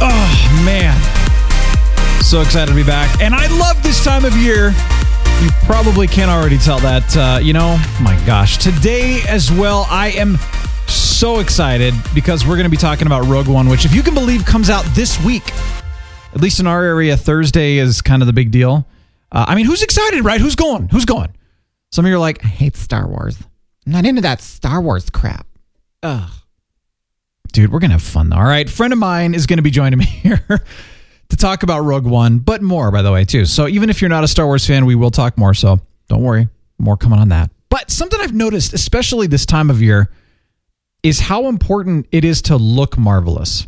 Oh, man. So excited to be back. And I love this time of year. You probably can't already tell that. Uh, you know, my gosh. Today as well, I am so excited because we're going to be talking about Rogue One, which, if you can believe, comes out this week. At least in our area, Thursday is kind of the big deal. Uh, I mean, who's excited, right? Who's going? Who's going? Some of you are like, I hate Star Wars. I'm not into that Star Wars crap. Ugh. Dude, we're going to have fun. All right. Friend of mine is going to be joining me here to talk about Rogue One, but more, by the way, too. So even if you're not a Star Wars fan, we will talk more. So don't worry. More coming on that. But something I've noticed, especially this time of year, is how important it is to look marvelous.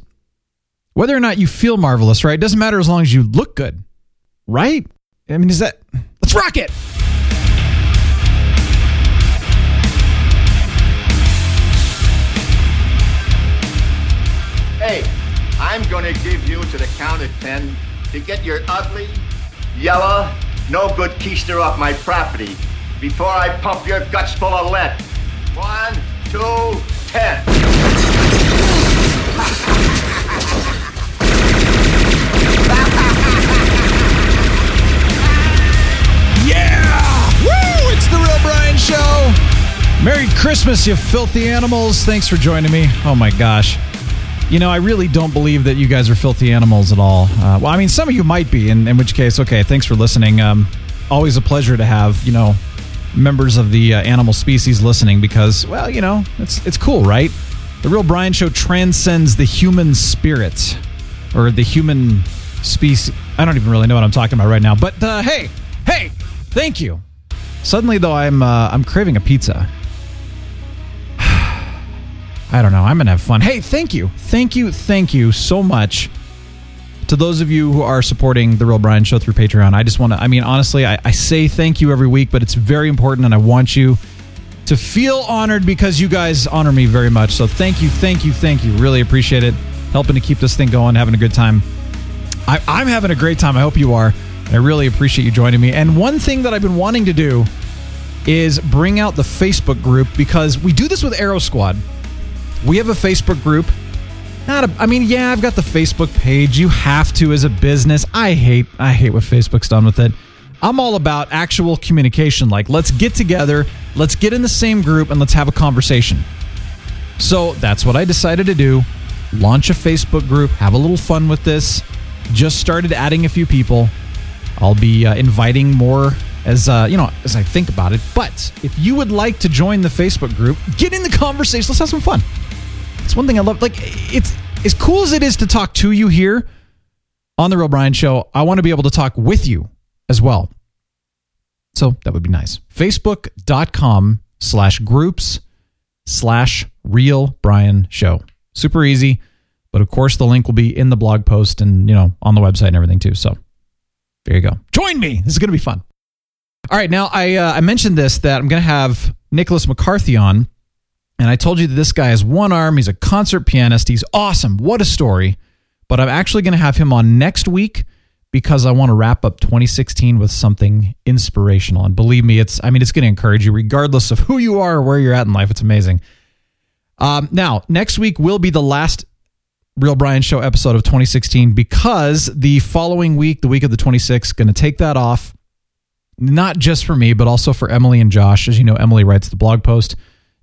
Whether or not you feel marvelous, right? Doesn't matter as long as you look good, right? I mean, is that. Let's rock it! Hey, I'm gonna give you to the count of ten to get your ugly, yellow, no good keister off my property before I pump your guts full of lead. One, two, ten. Yeah! Woo! It's the Real Brian Show. Merry Christmas, you filthy animals. Thanks for joining me. Oh my gosh. You know, I really don't believe that you guys are filthy animals at all. Uh, well, I mean, some of you might be, in, in which case, okay, thanks for listening. Um, always a pleasure to have, you know, members of the uh, animal species listening because, well, you know, it's, it's cool, right? The Real Brian Show transcends the human spirit or the human species. I don't even really know what I'm talking about right now. But uh, hey, hey, thank you. Suddenly, though, I'm uh, I'm craving a pizza. I don't know. I'm gonna have fun. Hey, thank you, thank you, thank you so much to those of you who are supporting the Real Brian Show through Patreon. I just want to. I mean, honestly, I, I say thank you every week, but it's very important, and I want you to feel honored because you guys honor me very much. So thank you, thank you, thank you. Really appreciate it. Helping to keep this thing going, having a good time. I, I'm having a great time. I hope you are. I really appreciate you joining me. And one thing that I've been wanting to do is bring out the Facebook group because we do this with Arrow Squad. We have a Facebook group. Not a, I mean, yeah, I've got the Facebook page. You have to as a business. I hate I hate what Facebook's done with it. I'm all about actual communication. Like, let's get together, let's get in the same group, and let's have a conversation. So that's what I decided to do. Launch a Facebook group, have a little fun with this. Just started adding a few people. I'll be uh, inviting more as uh, you know as I think about it. But if you would like to join the Facebook group, get in the conversation. Let's have some fun. It's one thing I love. Like it's as cool as it is to talk to you here on the Real Brian Show. I want to be able to talk with you as well. So that would be nice. Facebook.com slash groups slash Real Brian Show. Super easy. But of course, the link will be in the blog post and, you know, on the website and everything too. So there you go. Join me. This is going to be fun. All right. Now, I, uh, I mentioned this that I'm going to have Nicholas McCarthy on. And I told you that this guy has one arm. He's a concert pianist. He's awesome. What a story. But I'm actually going to have him on next week because I want to wrap up 2016 with something inspirational. And believe me, it's, I mean, it's going to encourage you regardless of who you are or where you're at in life. It's amazing. Um, now, next week will be the last Real Brian Show episode of 2016 because the following week, the week of the 26th, going to take that off. Not just for me, but also for Emily and Josh. As you know, Emily writes the blog post.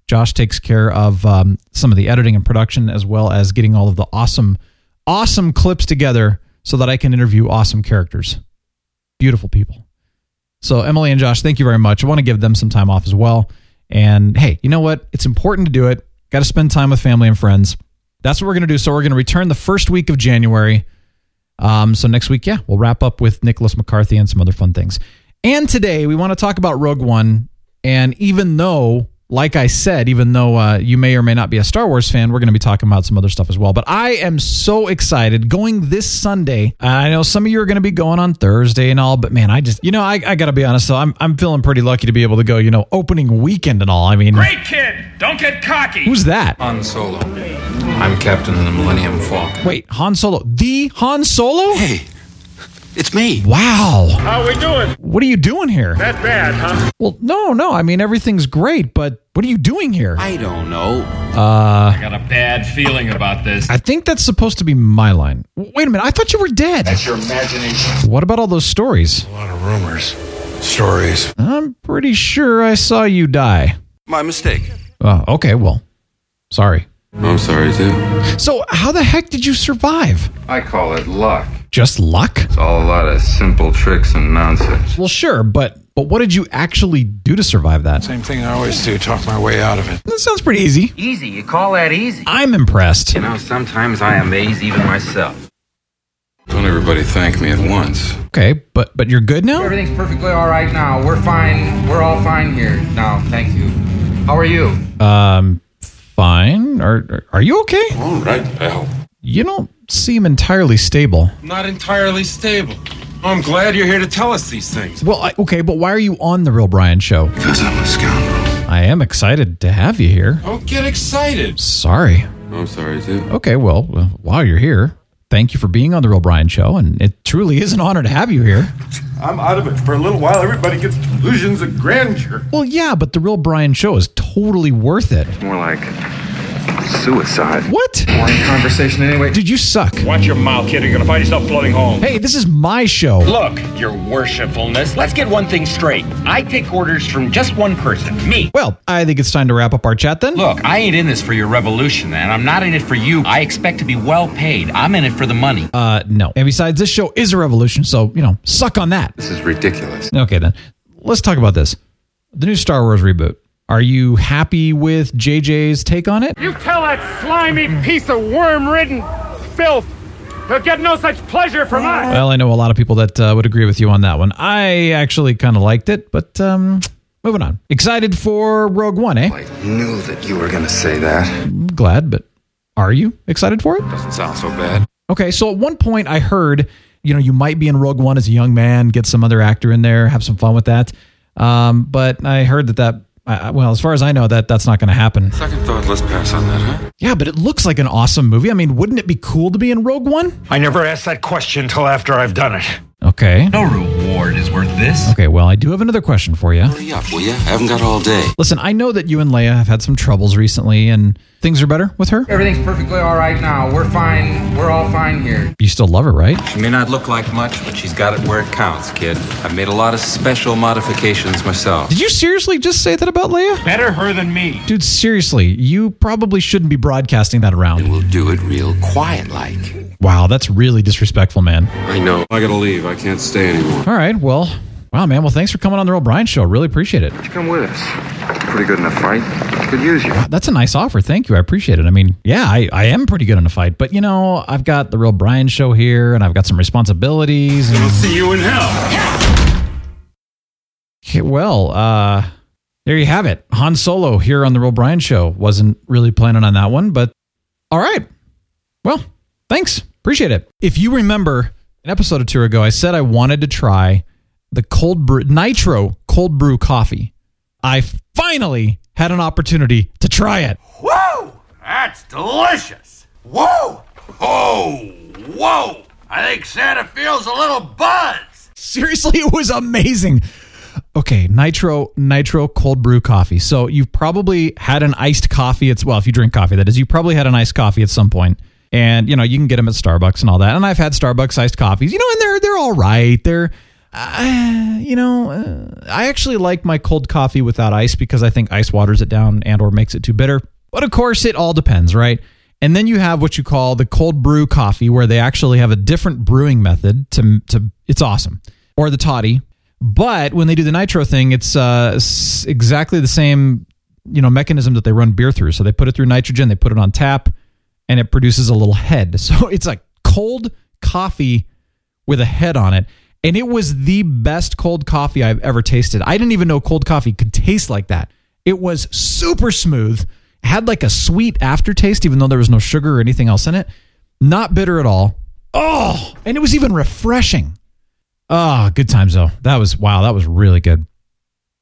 Josh takes care of um, some of the editing and production, as well as getting all of the awesome, awesome clips together so that I can interview awesome characters. Beautiful people. So, Emily and Josh, thank you very much. I want to give them some time off as well. And hey, you know what? It's important to do it. Got to spend time with family and friends. That's what we're going to do. So, we're going to return the first week of January. Um, so, next week, yeah, we'll wrap up with Nicholas McCarthy and some other fun things. And today, we want to talk about Rogue One. And even though like I said, even though uh, you may or may not be a Star Wars fan, we're going to be talking about some other stuff as well. But I am so excited going this Sunday. I know some of you are going to be going on Thursday and all, but man, I just, you know, I, I got to be honest. So I'm, I'm feeling pretty lucky to be able to go, you know, opening weekend and all. I mean, Great kid! Don't get cocky! who's that? Han Solo. I'm captain of the Millennium Falcon. Wait, Han Solo. The Han Solo? Hey, it's me. Wow. How are we doing? What are you doing here? That bad, huh? Well, no, no. I mean, everything's great, but what are you doing here? I don't know. Uh, I got a bad feeling about this. I think that's supposed to be my line. Wait a minute. I thought you were dead. That's your imagination. What about all those stories? A lot of rumors, stories. I'm pretty sure I saw you die. My mistake. Oh, okay. Well, sorry. I'm sorry too. So, how the heck did you survive? I call it luck. Just luck? It's all a lot of simple tricks and nonsense. Well, sure, but but what did you actually do to survive that? Same thing I always do, talk my way out of it. That sounds pretty easy. Easy, you call that easy? I'm impressed. You know, sometimes I amaze even myself. Don't everybody thank me at once. Okay, but but you're good now? Everything's perfectly all right now. We're fine. We're all fine here now. Thank you. How are you? Um fine. Are are you okay? All right, pal. You don't seem entirely stable. Not entirely stable. I'm glad you're here to tell us these things. Well, I, okay, but why are you on the Real Brian show? Because I'm a scoundrel. I am excited to have you here. Don't get excited. Sorry. I'm sorry too. Okay, well, uh, while you're here, thank you for being on the Real Brian show, and it truly is an honor to have you here. I'm out of it for a little while. Everybody gets illusions of grandeur. Well, yeah, but the Real Brian show is totally worth it. More like suicide. What? Boring conversation anyway. Dude, you suck. Watch your mouth, kid. You're gonna find yourself floating home. Hey, this is my show. Look, your worshipfulness. Let's get one thing straight. I take orders from just one person, me. Well, I think it's time to wrap up our chat then. Look, I ain't in this for your revolution, and I'm not in it for you. I expect to be well paid. I'm in it for the money. Uh, no. And besides, this show is a revolution, so, you know, suck on that. This is ridiculous. Okay, then. Let's talk about this. The new Star Wars reboot. Are you happy with JJ's take on it? You tell that slimy piece of worm-ridden filth he'll get no such pleasure from us. Well, I know a lot of people that uh, would agree with you on that one. I actually kind of liked it, but um, moving on. Excited for Rogue One, eh? I knew that you were going to say that. I'm glad, but are you excited for it? Doesn't sound so bad. Okay, so at one point I heard, you know, you might be in Rogue One as a young man, get some other actor in there, have some fun with that. Um, but I heard that that, I- well, as far as I know, that that's not going to happen. Second thought, let's pass on that, huh? Yeah, but it looks like an awesome movie. I mean, wouldn't it be cool to be in Rogue One? I never asked that question until after I've done it. Okay. No reward is worth this. Okay, well, I do have another question for you. Hurry up, will you? I haven't got all day. Listen, I know that you and Leia have had some troubles recently, and things are better with her. Everything's perfectly all right now. We're fine. We're all fine here. You still love her, right? She may not look like much, but she's got it where it counts, kid. I've made a lot of special modifications myself. Did you seriously just say that about Leia? Better her than me. Dude, seriously, you probably shouldn't be broadcasting that And around. we'll do it real quiet like. Wow, that's really disrespectful, man. I know. I gotta leave. I can't stay anymore. All right, well, wow, man. Well, thanks for coming on the Real Brian Show. Really appreciate it. You come with us. Pretty good in a fight. Could use you. That's a nice offer. Thank you. I appreciate it. I mean, yeah, I, I am pretty good in a fight, but you know, I've got the Real Brian Show here, and I've got some responsibilities. And, See you in hell. Okay, well, uh, there you have it. Han Solo here on the Real Brian Show. Wasn't really planning on that one, but all right. Well, thanks. Appreciate it. If you remember an episode or two ago, I said I wanted to try the cold brew nitro cold brew coffee. I finally had an opportunity to try it. Whoa! That's delicious. Whoa! Oh, whoa! I think Santa feels a little buzz. Seriously, it was amazing. Okay, nitro nitro cold brew coffee. So you've probably had an iced coffee. It's well, if you drink coffee, that is. You probably had an iced coffee at some point, and you know you can get them at Starbucks and all that. And I've had Starbucks iced coffees. You know, and they're they're all right. They're uh, you know, uh, I actually like my cold coffee without ice because I think ice waters it down and or makes it too bitter. But of course, it all depends, right? And then you have what you call the cold brew coffee, where they actually have a different brewing method. To to it's awesome, or the toddy. But when they do the nitro thing, it's uh, exactly the same you know mechanism that they run beer through. So they put it through nitrogen, they put it on tap, and it produces a little head. So it's like cold coffee with a head on it. And it was the best cold coffee I've ever tasted. I didn't even know cold coffee could taste like that. It was super smooth, had like a sweet aftertaste, even though there was no sugar or anything else in it. Not bitter at all. Oh, and it was even refreshing. Oh, good times though. That was wow. That was really good.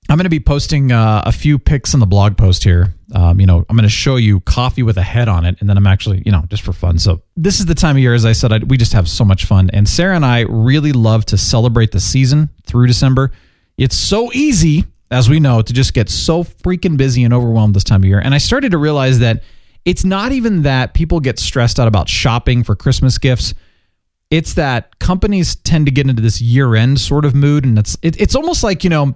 I'm going to be posting uh, a few pics in the blog post here. Um, you know, I'm going to show you coffee with a head on it, and then I'm actually, you know, just for fun. So this is the time of year, as I said, I, we just have so much fun. And Sarah and I really love to celebrate the season through December. It's so easy, as we know, to just get so freaking busy and overwhelmed this time of year. And I started to realize that it's not even that people get stressed out about shopping for Christmas gifts it's that companies tend to get into this year end sort of mood and it's it, it's almost like you know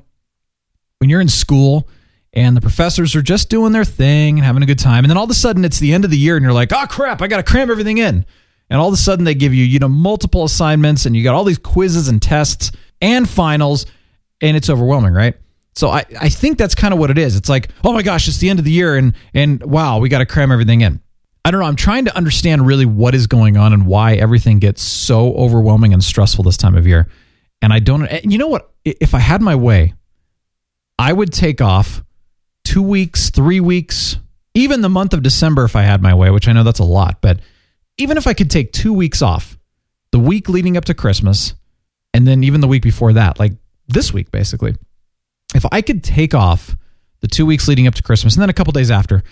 when you're in school and the professors are just doing their thing and having a good time and then all of a sudden it's the end of the year and you're like oh crap i gotta cram everything in and all of a sudden they give you you know multiple assignments and you got all these quizzes and tests and finals and it's overwhelming right so i, I think that's kind of what it is it's like oh my gosh it's the end of the year and and wow we gotta cram everything in I don't know. I'm trying to understand really what is going on and why everything gets so overwhelming and stressful this time of year. And I don't, you know what? If I had my way, I would take off two weeks, three weeks, even the month of December if I had my way, which I know that's a lot. But even if I could take two weeks off, the week leading up to Christmas, and then even the week before that, like this week, basically, if I could take off the two weeks leading up to Christmas and then a couple days after,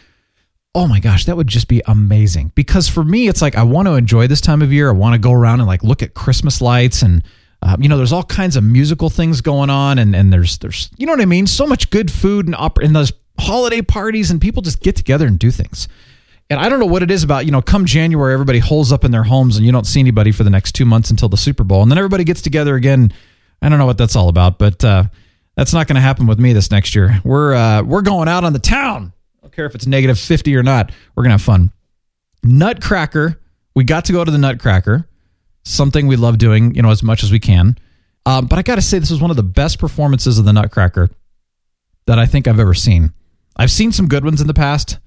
oh my gosh, that would just be amazing. Because for me, it's like I want to enjoy this time of year. I want to go around and like look at Christmas lights and um, you know, there's all kinds of musical things going on, and and there's there's you know what I mean. So much good food and opera in those holiday parties, and people just get together and do things. And I don't know what it is about you know, come January, everybody holes up in their homes, and you don't see anybody for the next two months until the Super Bowl, and then everybody gets together again. I don't know what that's all about, but uh, that's not going to happen with me this next year. We're uh, we're going out on the town I don't care if it's negative 50 or not. We're to have fun. Nutcracker. We got to go to the Nutcracker, something we love doing, you know, as much as we can. Um, but I got to say, this was one of the best performances of the Nutcracker that I think I've ever seen. I've seen some good ones in the past.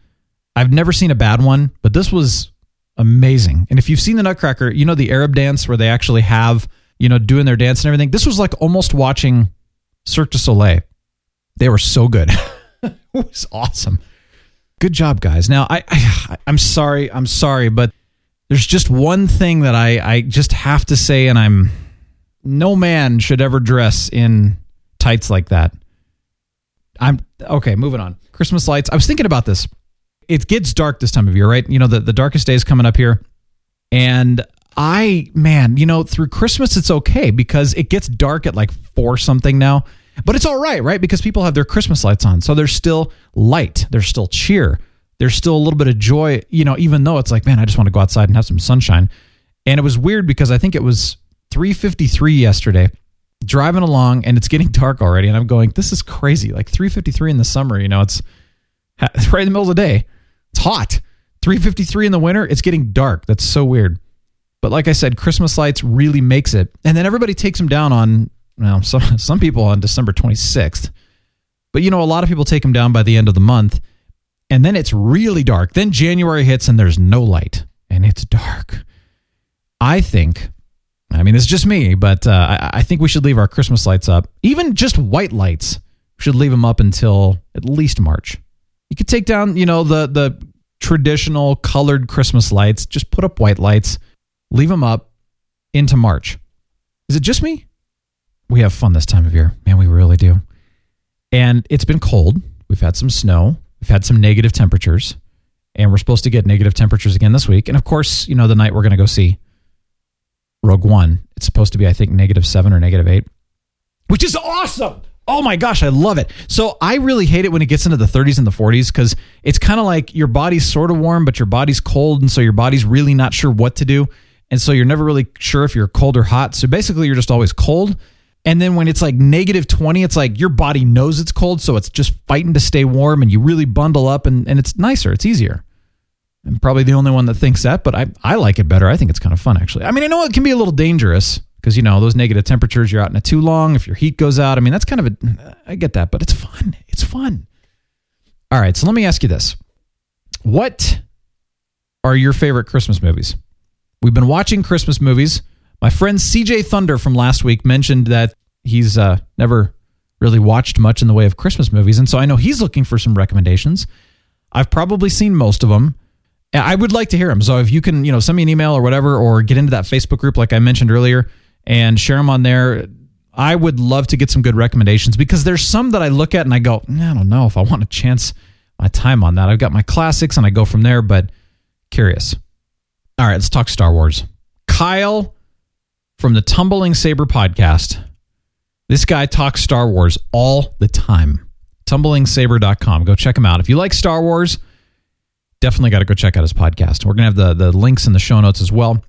I've never seen a bad one, but this was amazing. And if you've seen the Nutcracker, you know the Arab dance where they actually have, you know, doing their dance and everything. This was like almost watching Cirque du Soleil. They were so good. it was awesome good job, guys. Now, I, I I'm sorry, I'm sorry, but there's just one thing that I I just have to say, and I'm no man should ever dress in tights like that. I'm okay. Moving on. Christmas lights. I was thinking about this. It gets dark this time of year, right? You know, the, the darkest day is coming up here. And I, man, you know, through Christmas, it's okay because it gets dark at like four something now. But it's all right, right? Because people have their Christmas lights on. So there's still light, there's still cheer, there's still a little bit of joy, you know, even though it's like, man, I just want to go outside and have some sunshine. And it was weird because I think it was 353 yesterday driving along and it's getting dark already. And I'm going this is crazy. Like 353 in the summer you know it's, right in the middle of the day. It's hot. 353 in the winter it's getting dark. That's so weird. But like I said Christmas lights really makes it. And then everybody takes them down on well, some some people on December 26th. But you know, a lot of people take them down by the end of the month, and then it's really dark. Then January hits and there's no light, and it's dark. I think, I mean, it's just me, but uh, I, I think we should leave our Christmas lights up, even just white lights. Should leave them up until at least March. You could take down, you know, the the traditional colored Christmas lights. Just put up white lights, leave them up into March. Is it just me? we have fun this time of year. Man, we really do. And it's been cold. We've had some snow. We've had some negative temperatures. And we're supposed to get negative temperatures again this week. And of course, you know, the night we're going to go see Rogue One, it's supposed to be, I think, negative seven or negative eight, which is awesome. Oh my gosh, I love it. So I really hate it when it gets into the 30s and the 40s because it's kind of like your body's sort of warm, but your body's cold. And so your body's really not sure what to do. And so you're never really sure if you're cold or hot. So basically, you're just always cold. And then when it's like negative 20, it's like your body knows it's cold. So it's just fighting to stay warm and you really bundle up and, and it's nicer. It's easier. I'm probably the only one that thinks that, but I, I like it better. I think it's kind of fun, actually. I mean, I know it can be a little dangerous because, you know, those negative temperatures, you're out in it too long. If your heat goes out, I mean, that's kind of a, I get that, but it's fun. It's fun. All right. So let me ask you this What are your favorite Christmas movies? We've been watching Christmas movies my friend CJ Thunder from last week mentioned that he's uh, never really watched much in the way of Christmas movies. And so I know he's looking for some recommendations. I've probably seen most of them. I would like to hear them. So if you can, you know, send me an email or whatever, or get into that Facebook group like I mentioned earlier and share them on there. I would love to get some good recommendations because there's some that I look at and I go, I don't know if I want to chance my time on that. I've got my classics and I go from there, but curious. All right, let's talk Star Wars. Kyle from the Tumbling Saber podcast. This guy talks Star Wars all the time. TumblingSaber.com. Go check him out. If you like Star Wars, definitely got to go check out his podcast. We're going to have the, the links in the show notes as well.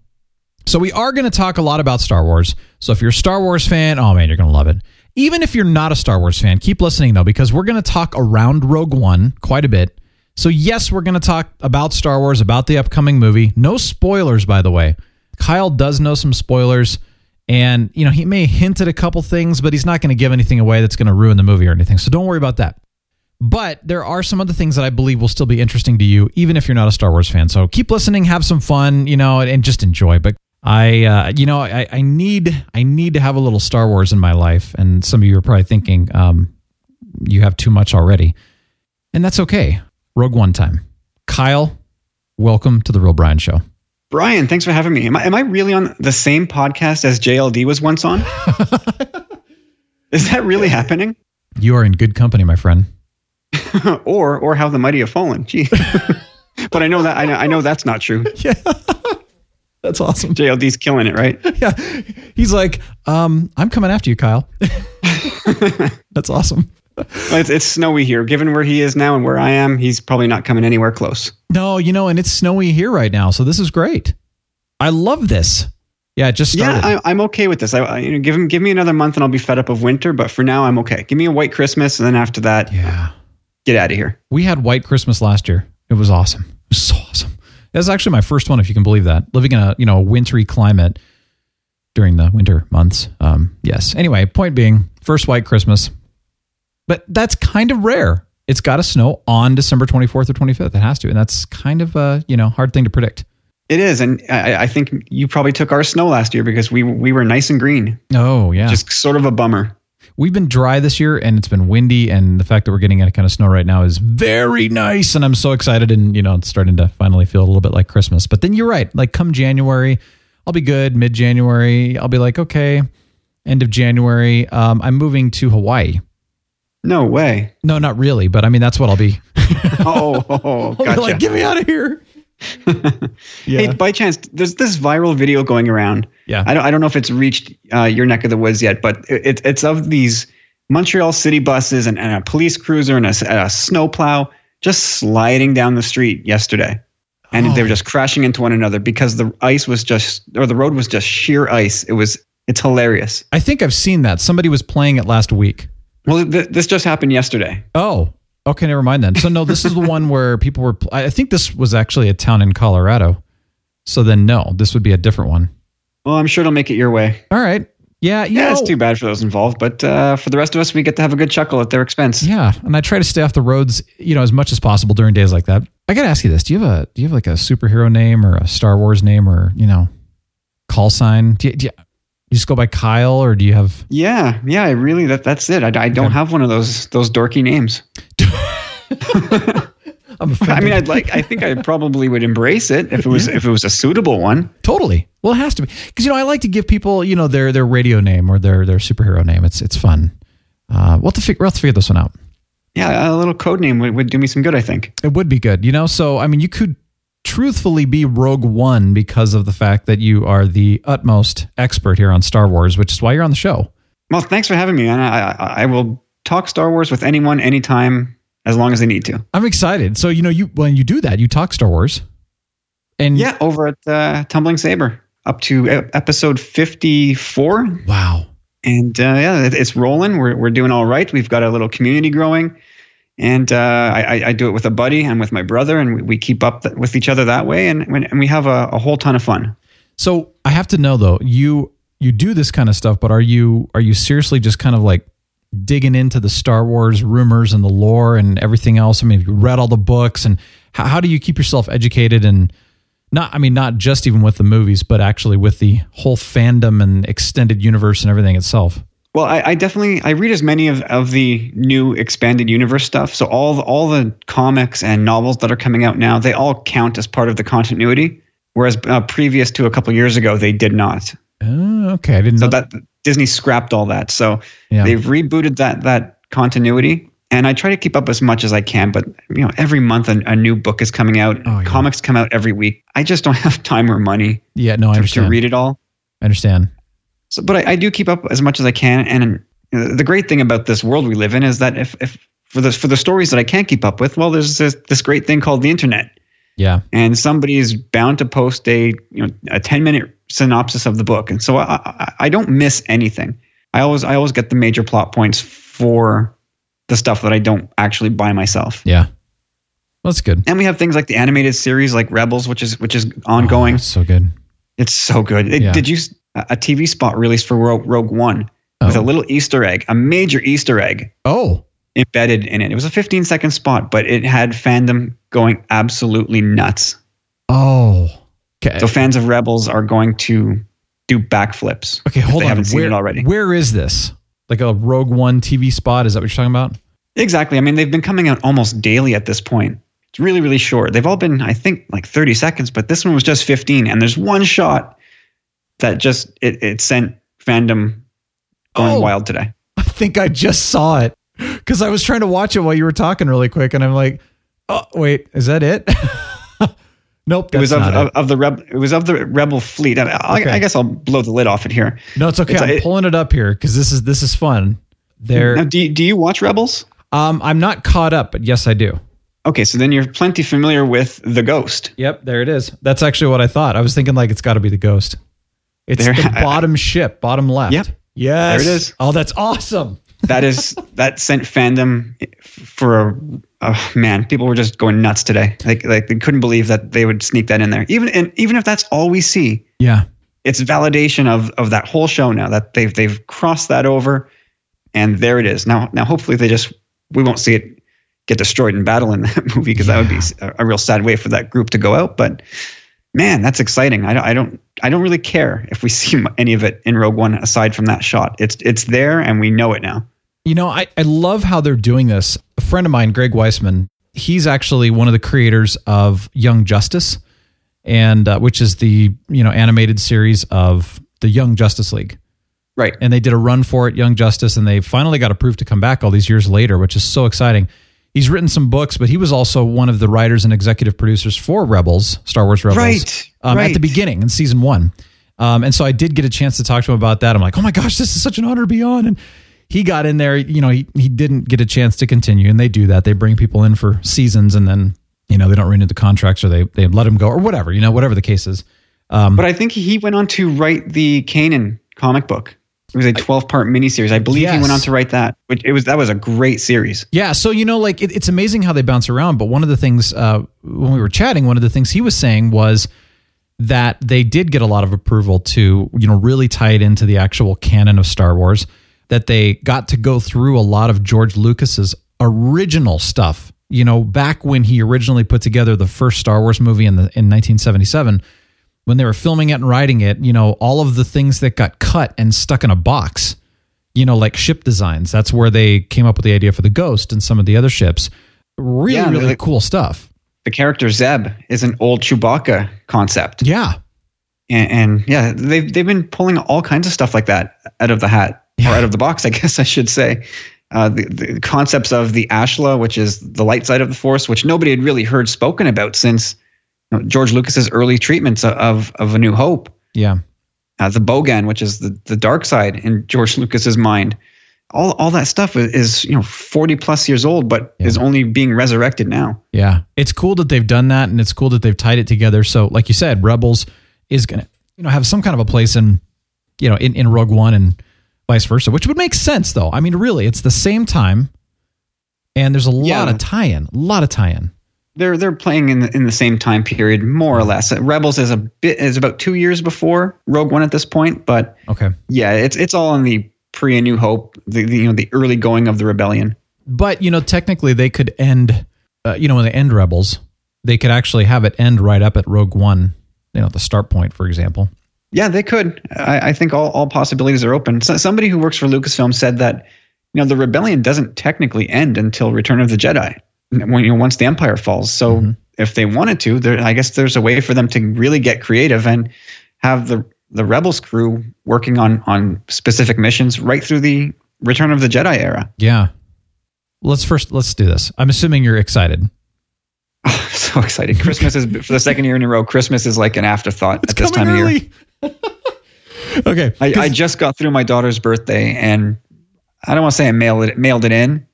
So we are going to talk a lot about Star Wars. So if you're a Star Wars fan, oh man, you're going to love it. Even if you're not a Star Wars fan, keep listening though, because we're going to talk around Rogue One quite a bit. So yes, we're going to talk about Star Wars, about the upcoming movie. No spoilers, by the way. Kyle does know some spoilers. And, you know, he may hint at a couple things, but he's not going to give anything away that's going to ruin the movie or anything. So don't worry about that. But there are some other things that I believe will still be interesting to you, even if you're not a Star Wars fan. So keep listening, have some fun, you know, and just enjoy. But I, uh, you know, I, I need, I need to have a little Star Wars in my life. And some of you are probably thinking, um, you have too much already, and that's okay. Rogue One time. Kyle, welcome to the Real Brian Show. Brian, thanks for having me. Am I, am I really on the same podcast as JLD was once on? Is that really happening? You are in good company, my friend. or or how the mighty have fallen. Gee. but I know that I know, I know that's not true. Yeah. That's awesome. JLD's killing it, right? Yeah. He's like, um, I'm coming after you, Kyle. that's awesome. It's, it's snowy here. Given where he is now and where I am, he's probably not coming anywhere close. No, you know, and it's snowy here right now, so this is great. I love this. Yeah, it just started. Yeah, I, I'm okay with this. I, I you know, give him give me another month and I'll be fed up of winter. But for now, I'm okay. Give me a white Christmas, and then after that, yeah, get out of here. we had white Christmas last year. It was awesome. It was so awesome. Was actually my first one, if you can believe that. Living in a you know a wintry climate during the winter months. Um, yes. Anyway, point being, first white Christmas, but that's kind of rare. It's got to snow on December 24th or 25th. It has to, and that's kind of a you know hard thing to predict. It is, and I, I think you probably took our snow last year because we we were nice and green. Oh yeah, Just sort of a bummer. We've been dry this year and it's been windy and the fact that we're getting any kind of snow right now is very nice and I'm so excited and you know it's starting to finally feel a little bit like Christmas. But then you're right, like come January, I'll be good. Mid January, I'll be like okay. End of January, um, I'm moving to Hawaii. No way. No, not really, but I mean that's what I'll be. Oh, oh, oh, I'll be gotcha. like, get me out of here. Hey, by chance, there's this viral video going around. Yeah. I don't, I don't know if it's reached uh, your neck of the woods yet, but it, it, it's of these Montreal city buses and, and a police cruiser and a, a snowplow just sliding down the street yesterday. And Oh. they were just crashing into one another because the ice was just, or the road was just sheer ice. It was, it's hilarious. I think I've seen that. Somebody was playing it last week. Well, th- this just happened yesterday. Oh, okay, never mind then. So no, this is the one where people were. I think this was actually a town in Colorado. So then no, this would be a different one. Well, I'm sure it'll make it your way. All right. Yeah, you Yeah, know, it's too bad for those involved, but uh, for the rest of us, we get to have a good chuckle at their expense. Yeah, and I try to stay off the roads, you know, as much as possible during days like that. I got to ask you this: Do you have a do you have like a superhero name or a Star Wars name or you know, call sign? Do you, do you, you just go by Kyle or do you have? Yeah, yeah, I really that that's it. I, I don't Okay. have one of those those dorky names. I'm I mean, I'd like. I think I probably would embrace it if it was if it was a suitable one. Totally. Well, it has to be because you know I like to give people you know their their radio name or their their superhero name. It's it's fun. Uh, we'll have to figure we'll have to figure this one out. Yeah, a little code name would, would do me some good. I think. It would be good, you know. So I mean, you could truthfully be Rogue One because of the fact that you are the utmost expert here on Star Wars, which is why you're on the show. Well, thanks for having me, and I, I I will talk Star Wars with anyone, anytime, as long as they need to. I'm excited. So you know, you when you do that, you talk Star Wars, and Yeah, over at uh, Tumbling Saber, up to episode fifty four. wow, and uh, yeah, it's rolling. We're we're doing all right. We've got a little community growing, and uh, I, I- do it with a buddy and with my brother, and we, keep up th- with each other that way, and and we have a, a whole ton of fun. So I have to know though, you you do this kind of stuff, but are you are you seriously just kind of like digging into the Star Wars rumors and the lore and everything else? I mean, have you read all the books and how, how do you keep yourself educated and not I mean not just even with the movies, but actually with the whole fandom and extended universe and everything itself? Well, I, I definitely I read as many of, of the new expanded universe stuff. So all the, all the comics and novels that are coming out now, they all count as part of the continuity. Whereas uh, previous to a couple years ago, they did not. Oh, okay, I didn't So know. that Disney scrapped all that. So Yeah. they've rebooted that that continuity. And I try to keep up as much as I can, but you know, every month a, a new book is coming out. Oh, yeah. Comics come out every week. I just don't have time or money yeah, no, I to, to read it all. I understand. So, but I, I do keep up as much as I can. And the great thing about this world we live in is that if, if for the for the stories that I can't keep up with, well, there's this, this great thing called the internet, Yeah, and somebody is bound to post a you know a ten minute synopsis of the book, and so I, I, I don't miss anything. I always I always get the major plot points for the stuff that I don't actually buy myself. yeah. Well, that's good. And we have things like the animated series like Rebels, which is which is ongoing. Oh, so good. It's so good. It- Yeah. Did you a TV spot released for Rogue, Rogue One with Oh. a little Easter egg, a major Easter egg Oh, embedded in it. It was a 15 second spot, but it had fandom going absolutely nuts. oh. Okay. So fans of Rebels are going to do backflips. Okay, hold they on. haven't seen where, it already. Where is this? Like a Rogue One TV spot? Is that what you're talking about? Exactly. I mean, they've been coming out almost daily at this point. It's really, really short. They've all been, I think, like 30 seconds, but this one was just 15. And there's one shot that just it, it sent fandom going Oh. wild today. I think I just saw it because I was trying to watch it while you were talking really quick, and I'm like, oh wait, is that it? nope, It was of, not of, it. of the reb, it was of the rebel fleet. I, I, Okay. I guess I'll blow the lid off it here. No, it's okay. it's- I'm it- pulling it up here because this is this is fun. There, Now, do you, do you watch Rebels? um, I'm not caught up, but yes, I do. Okay, so then you're plenty familiar with the Ghost. Yep, there it is. That's actually what I thought. I was thinking like it's got to be the Ghost. It's There- the bottom ship, bottom left. Yep. Yes. There it is. Oh, that's awesome. That is that sent fandom for a oh, man. People were just going nuts today. Like like they couldn't believe that they would sneak that in there. Even and even if that's all we see, Yeah. it's validation of of that whole show now that they've they've crossed that over, and there it is. Now now hopefully they just we won't see it get destroyed in battle in that movie because that would be a, a real sad way for that group to go out. But man, that's exciting. I don't I don't I don't really care if we see any of it in Rogue One aside from that shot. It's it's there and we know it now. You know, I, I love how they're doing this. A friend of mine, Greg Weisman, he's actually one of the creators of Young Justice, and uh, which is the you know animated series of the Young Justice League. Right. And they did a run for it, Young Justice, and they finally got approved to come back all these years later, which is so exciting. He's written some books, but he was also one of the writers and executive producers for Rebels, Star Wars Rebels, Right, um, at the beginning in season one. Um, and so I did get a chance to talk to him about that. I'm like, oh my gosh, this is such an honor to be on. And he got in there, you know, he, he didn't get a chance to continue. And they do that. They bring people in for seasons and then, you know, they don't renew the contracts or they, they let him go or whatever, you know, whatever the case is. Um, But I think he went on to write the Kanan comic book. It was a 12 part miniseries. I believe he went on to write that. Which it was that was a great series. Yeah, so you know, like it, it's amazing how they bounce around. But one of the things uh, when we were chatting, one of the things he was saying was that they did get a lot of approval to you know really tie it into the actual canon of Star Wars. That they got to go through a lot of George Lucas's original stuff. You know, back when he originally put together the first Star Wars movie in the in 1977 when they were filming it and writing it, you know, all of the things that got cut and stuck in a box, you know, like ship designs. That's where they came up with the idea for the Ghost and some of the other ships. Really, Yeah, really like- cool stuff. The character Zeb is an old Chewbacca concept. Yeah. And, and yeah, they've they've been pulling all kinds of stuff like that out of the hat or out of the box, I guess I should say. Uh, the, the concepts of the Ashla, which is the light side of the Force, which nobody had really heard spoken about since you know, George Lucas's early treatments of of A New Hope. Yeah. uh, the Bogan, which is the, the dark side in George Lucas's mind. All, all that stuff is, you know 40 plus years old, but is only being resurrected now. Yeah. It's cool that they've done that and it's cool that they've tied it together. So, like you said, Rebels is going to, you know, have some kind of a place in, you know, in, in Rogue One and vice versa, which would make sense though. I mean, really, it's the same time and there's a lot of tie in, a lot of tie in. They're they're playing in the, in the same time period, more or less. Rebels is a bit is about two years before Rogue One at this point, but Okay. yeah, it's it's all in the pre A New Hope, the, the you know the early going of the rebellion. But, you know, technically they could end, uh, you know, when they end Rebels, they could actually have it end right up at Rogue One, you know, the start point, for example. Yeah, they could. I, I think all, all possibilities are open. So, somebody who works for Lucasfilm said that you know the rebellion doesn't technically end until Return of the Jedi, when you know once the Empire falls. So Mm-hmm. if they wanted to, there I guess there's a way for them to really get creative and have the the Rebels crew working on on specific missions right through the Return of the Jedi era. Yeah. Let's first let's do this. I'm assuming you're excited. so excited! Christmas is for the second year in a row. Christmas is like an afterthought at this time of year. okay. I, I just got through my daughter's birthday, and I don't want to say I mailed it mailed it in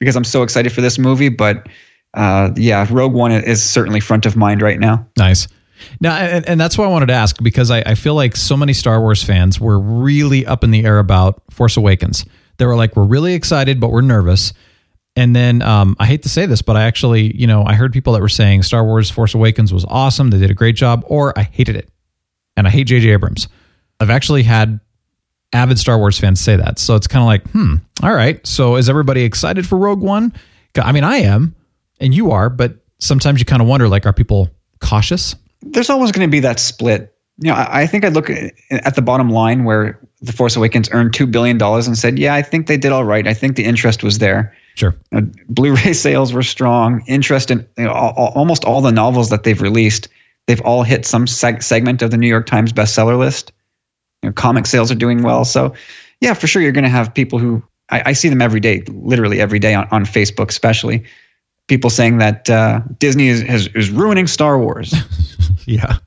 because I'm so excited for this movie, but uh, yeah, Rogue One is certainly front of mind right now. Nice. Now, and, and that's why I wanted to ask because I, I feel like so many Star Wars fans were really up in the air about Force Awakens. They were like, we're really excited, but we're nervous. And then um, I hate to say this, but I actually, you know, I heard people that were saying Star Wars Force Awakens was awesome. They did a great job, or I hated it. And I hate J.J. Abrams. I've actually had avid Star Wars fans say that. So it's kind of like, hmm, all right. So is everybody excited for Rogue One? I mean, I am, and you are, but sometimes you kind of wonder, like, are people cautious? There's always going to be that split. You know, I, I think I look at, at the bottom line where The Force Awakens earned $2 billion and said, yeah, I think they did all right. I think the interest was there. Sure. You know, Blu-ray sales were strong. Interest in you know, all, all- almost all the novels that they've released, they've all hit some seg- segment of the New York Times bestseller list. You know, comic sales are doing well. So, yeah, for sure, you're going to have people who I, I see them every day, literally every day on, on Facebook, especially people saying that uh, Disney is, is is ruining Star Wars. yeah.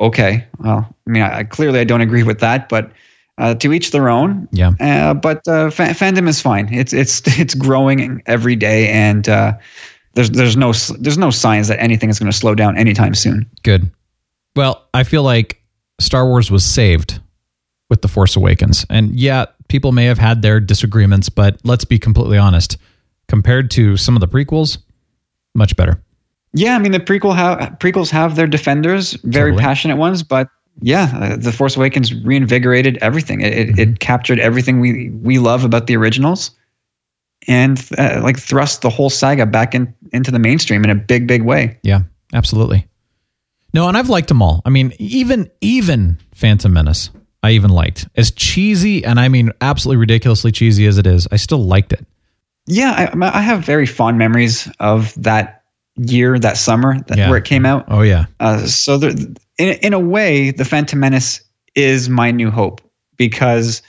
Okay. Well, I mean, I, clearly I don't agree with that, but uh, to each their own. Yeah. Uh, but uh, fa- fandom is fine. It's it's it's growing every day, and uh, there's there's no there's no signs that anything is going to slow down anytime soon. Good. Well, I feel like Star Wars was saved with The Force Awakens. And yeah, people may have had their disagreements, but let's be completely honest. Compared to some of the prequels, much better. Yeah, I mean the prequel have prequels have their defenders, very Totally. passionate ones, but yeah, uh, the Force Awakens reinvigorated everything. It, it, Mm-hmm. it captured everything we we love about the originals, and uh, like thrust the whole saga back in into the mainstream in a big big way. Yeah, absolutely. No, and I've liked them all. I mean, even even Phantom Menace, I even liked. As cheesy and I mean absolutely ridiculously cheesy as it is, I still liked it. Yeah, I- I, have very fond memories of that year, that summer, that, Yeah. where it came out. Oh yeah. Uh, so there, in in a way, the Phantom Menace is my new hope because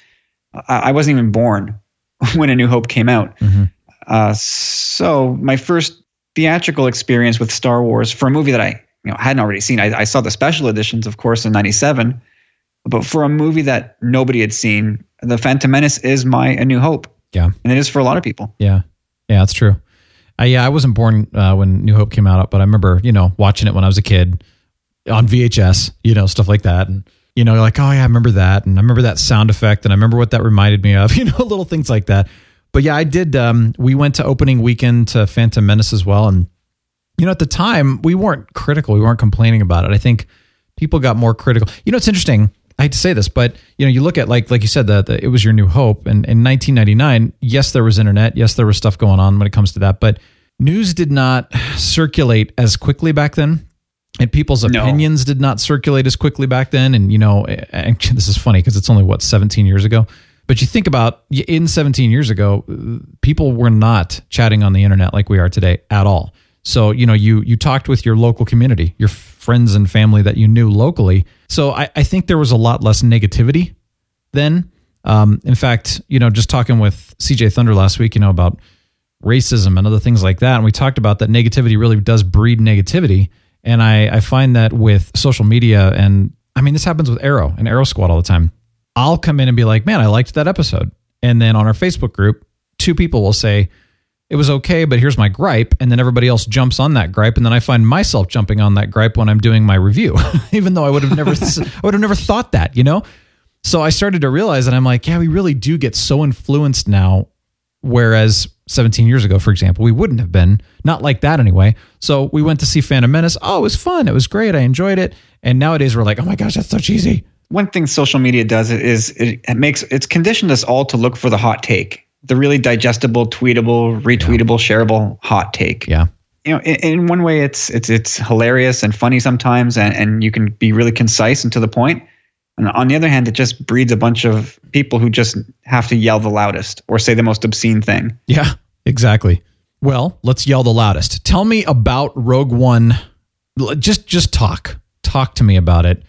I, I wasn't even born when A New Hope came out. Uh, so my first theatrical experience with Star Wars for a movie that I you know hadn't already seen. I, I saw the special editions, of course, in '97, but for a movie that nobody had seen, the Phantom Menace is my A New Hope, Yeah. and it is for a lot of people. Yeah, yeah, that's true. Uh, yeah, I wasn't born uh, when New Hope came out, but I remember you know watching it when I was a kid on VHS, you know stuff like that, and you know like oh yeah, I remember that, and I remember that sound effect, and I remember what that reminded me of, you know, little things like that. But yeah, I did. Um, we went to opening weekend to Phantom Menace as well, and you know at the time we weren't critical, we weren't complaining about it. I think people got more critical. You know, it's interesting. I hate to say this, but you know, you look at like like you said that it was your new hope, and in 1999, yes, there was internet, yes, there was stuff going on when it comes to that, but news did not circulate as quickly back then, and people's No. opinions did not circulate as quickly back then. And you know, and this is funny because it's only what 17 years ago. But you think about in 17 years ago, people were not chatting on the internet like we are today at all. So you know, you you talked with your local community, your friends and family that you knew locally. So I, I think there was a lot less negativity then. Um, in fact, you know, just talking with CJ Thunder last week, you know, about racism and other things like that, and we talked about that negativity really does breed negativity. And I, I find that with social media, and I mean, this happens with Arrow and Arrow Squad all the time. I'll come in and be like, man, I liked that episode. And then on our Facebook group, two people will say, it was okay, but here's my gripe. And then everybody else jumps on that gripe. And then I find myself jumping on that gripe when I'm doing my review, even though I would have never, I would have never thought that, you know? So I started to realize that I'm like, yeah, we really do get so influenced now. Whereas 17 years ago, for example, we wouldn't have been, not like that anyway. So we went to see Phantom Menace. Oh, it was fun. It was great. I enjoyed it. And nowadays we're like, oh my gosh, that's so cheesy. one thing social media does is it, it makes it's conditioned us all to look for the hot take, the really digestible, tweetable, retweetable, shareable hot take. Yeah. You know, in, in one way, it's it's it's hilarious and funny sometimes, and, and you can be really concise and to the point. And on the other hand, it just breeds a bunch of people who just have to yell the loudest or say the most obscene thing. Yeah, exactly. Well, let's yell the loudest. Tell me about Rogue One. Just just talk. Talk to me about it.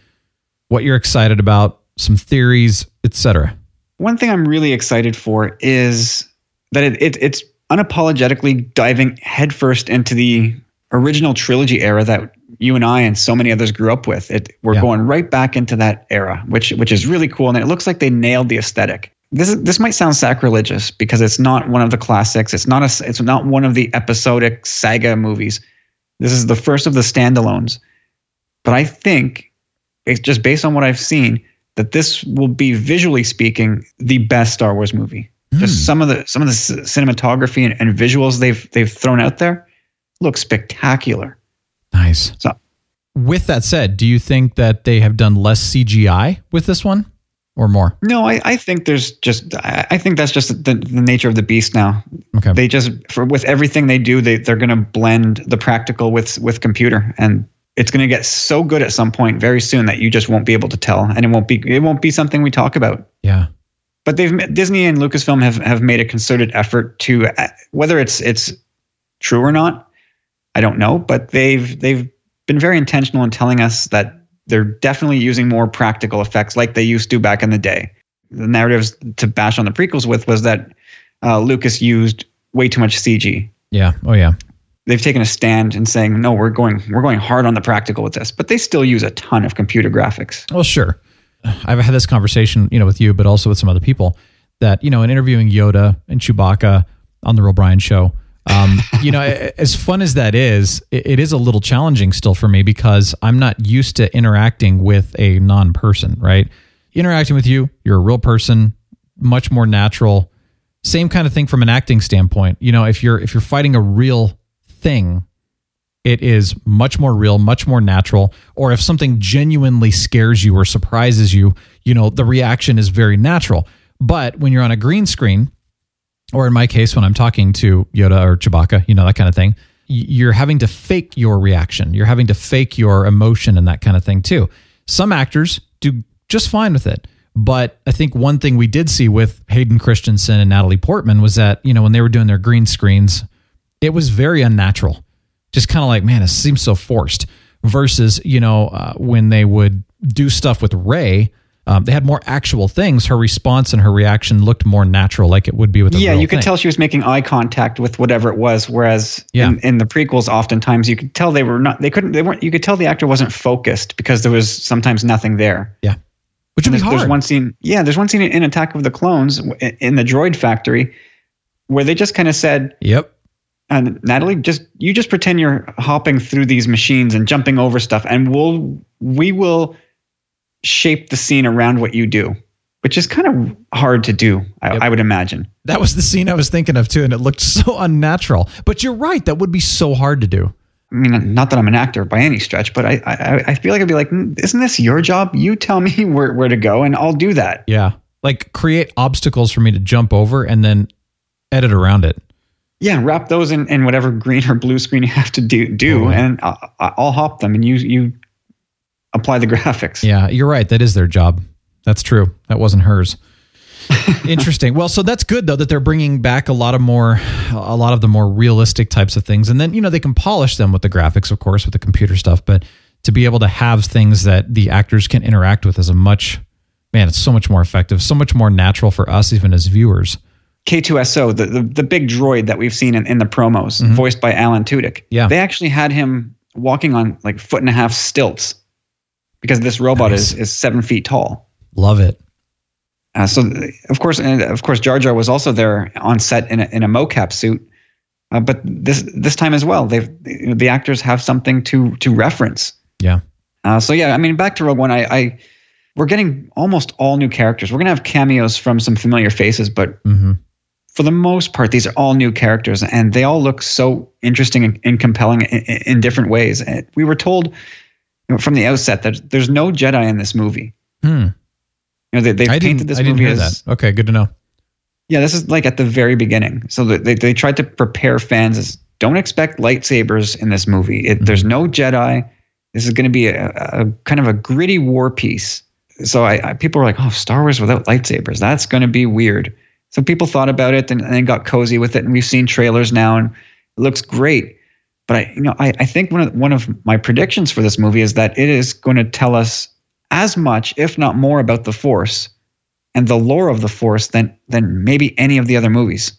What you're excited about, some theories, etc. One thing I'm really excited for is that it, it it's unapologetically diving headfirst into the original trilogy era that you and I and so many others grew up with. It we're going right back into that era, which which is really cool, and it looks like they nailed the aesthetic. This is, this might sound sacrilegious because it's not one of the classics. It's not a it's not one of the episodic saga movies. This is the first of the standalones. But I think it's just based on what I've seen that this will be visually speaking the best Star Wars movie. Hmm. Just some of the some of the cinematography and, and visuals they've they've thrown out there look spectacular. Nice. So, With that said, do you think that they have done less CGI with this one or more? no, I, I think there's just I, I think that's just the, the nature of the beast now. Okay. They just for with everything they do, they they're going to blend the practical with with computer, and it's going to get so good at some point very soon that you just won't be able to tell, and it won't be it won't be something we talk about. Yeah. but they've Disney and Lucasfilm have have made a concerted effort to uh, whether it's it's true or not, I don't know, but they've they've been very intentional in telling us that they're definitely using more practical effects like they used to back in the day. The narratives to bash on the prequels with was that uh, Lucas used way too much CG. Yeah. Oh yeah. They've taken a stand and saying no, we're going we're going hard on the practical with this, but they still use a ton of computer graphics. Well, sure. I've had this conversation, you know, with you, but also with some other people that, you know, in interviewing Yoda and Chewbacca on the Real Brian show, um, you know, as fun as that is, it, it is a little challenging still for me because I'm not used to interacting with a non person, right? Interacting with you, you're a real person, much more natural. Same kind of thing from an acting standpoint. You know, if you're if you're fighting a real thing, it is much more real, much more natural. Or if something genuinely scares you or surprises you, you know, the reaction is very natural. But when you're on a green screen, or in my case, when I'm talking to Yoda or Chewbacca, you know, that kind of thing, you're having to fake your reaction. You're having to fake your emotion and that kind of thing too. Some actors do just fine with it. But I think one thing we did see with Hayden Christensen and Natalie Portman was that, you know, when they were doing their green screens, it was very unnatural. Just kind of like, man, it seems so forced. Versus, you know, uh, when they would do stuff with Rey, um, they had more actual things. Her response and her reaction looked more natural, like it would be with a yeah, you could thing. tell she was making eye contact with whatever it was. Whereas Yeah. in, in the prequels, oftentimes you could tell they were not. They couldn't. They weren't. You could tell the actor wasn't focused because there was sometimes nothing there. Yeah, which would be there's, there's one scene. Yeah, there's one scene in Attack of the Clones in the droid factory where they just kind of said, Yep. And Natalie, just you just pretend you're hopping through these machines and jumping over stuff, and we'll we will shape the scene around what you do, which is kind of hard to do. I, I would imagine. That was the scene I was thinking of too, and it looked so unnatural. But you're right; that would be so hard to do. I mean, not that I'm an actor by any stretch, but I I, I feel like I'd be like, "Mm, isn't this your job? You tell me where where to go, and I'll do that. Yeah, like create obstacles for me to jump over and then edit around it. Yeah, wrap those in, in whatever green or blue screen you have to do do, oh, Totally. and I'll, I'll hop them, and you you apply the graphics. Yeah, you're right. That is their job. That's true. That wasn't hers. Interesting. Well, so that's good though that they're bringing back a lot of more, a lot of the more realistic types of things, and then you know they can polish them with the graphics, of course, with the computer stuff. But to be able to have things that the actors can interact with is a much, man, it's so much more effective, so much more natural for us, even as viewers. K2SO, the, the, the big droid that we've seen in, in the promos, voiced by Alan Tudyk. Mm-hmm. Yeah. They actually had him walking on like foot and a half stilts because this robot Nice. is, is seven feet tall. Love it. Uh, so of course, and of course, Jar Jar was also there on set in a, in a mocap suit. Uh, but this this time as well, they've you know, the actors have something to to reference. Yeah. Uh, so yeah, I mean, back to Rogue One, I, I we're getting almost all new characters. We're gonna have cameos from some familiar faces, but Mm-hmm. For the most part, these are all new characters, and they all look so interesting and, and compelling in, in different ways. And we were told you know, from the outset that there's no Jedi in this movie. Hmm. You know, they, they've painted this I didn't movie hear as that. Okay, good to know. yeah, this is like at the very beginning. So they, they, they tried to prepare fans as don't expect lightsabers in this movie. It, There's no Jedi. This is going to be a, a kind of a gritty war piece. so I, I people were like, "Oh, Star Wars without lightsabers, that's going to be weird." So people thought about it and, and then got cozy with it, and we've seen trailers now, and it looks great. But I, you know, I, I think one of one of my predictions for this movie is that it is going to tell us as much, if not more, about the Force and the lore of the Force than than maybe any of the other movies.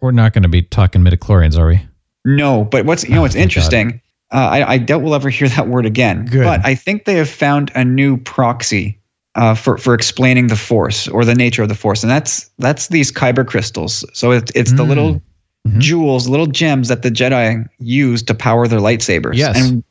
We're not going to be talking midichlorians, are we? No, but what's you know what's interesting? Uh, I, I doubt we'll ever hear that word again. Good. But I think they have found a new proxy uh, for for explaining the Force or the nature of the Force, and that's that's these kyber crystals. So it's it's the Mm. little Mm-hmm. jewels, little gems that the Jedi use to power their lightsabers. Yes. and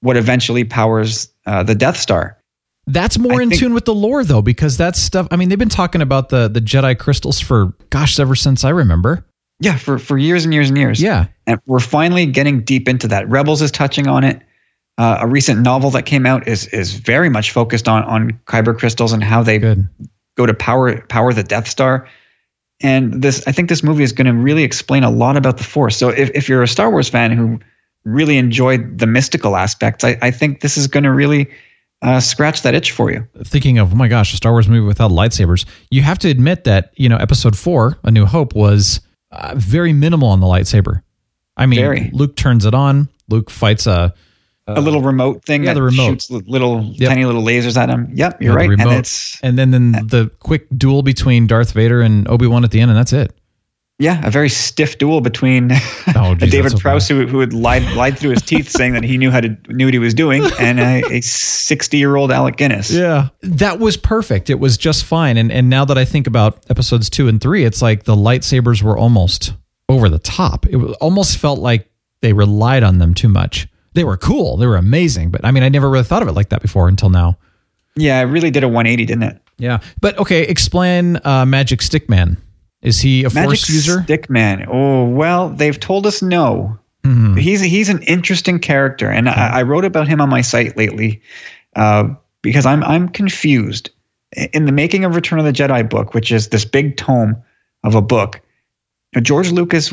what eventually powers uh, the Death Star. That's more I in think- tune with the lore, though, because that's stuff. I mean, they've been talking about the the Jedi crystals for gosh, ever since I remember. Yeah, for for years and years and years. Yeah, and we're finally getting deep into that. Rebels is touching on it. Uh, a recent novel that came out is is very much focused on on kyber crystals and how they Good. go to power power the Death Star. And this, I think, this movie is going to really explain a lot about the Force. So if if you're a Star Wars fan who really enjoyed the mystical aspects, I, I think this is going to really uh, scratch that itch for you. thinking of oh my gosh, a Star Wars movie without lightsabers. You have to admit that you know Episode Four, A New Hope, was uh, very minimal on the lightsaber. I mean, Very. Luke turns it on. Luke fights a a uh, little remote thing yeah, that the remote. shoots little Yep. tiny little lasers at him. Yep, you're yeah, the right. And it's and then then the quick duel between Darth Vader and Obi Wan at the end, and that's it. Yeah, a very stiff duel between Oh, a geez, David so Prowse who, who had lied lied through his teeth, saying that he knew how to knew what he was doing, and a sixty year old Alec Guinness. Yeah. That was perfect. It was just fine. And and now that I think about episodes two and three, it's like the lightsabers were almost over the top. It almost felt like they relied on them too much. They were cool. They were amazing. But I mean, I never really thought of it like that before until now. Yeah, it really did a one eighty, didn't it? Yeah. But okay, explain uh, Magic Stick Man. Is he a Magic force user? Stickman. Oh well, they've told us no. Mhm. He's he's an interesting character, and I, I wrote about him on my site lately uh, because I'm I'm confused. In the making of Return of the Jedi book, which is this big tome of a book, George Lucas,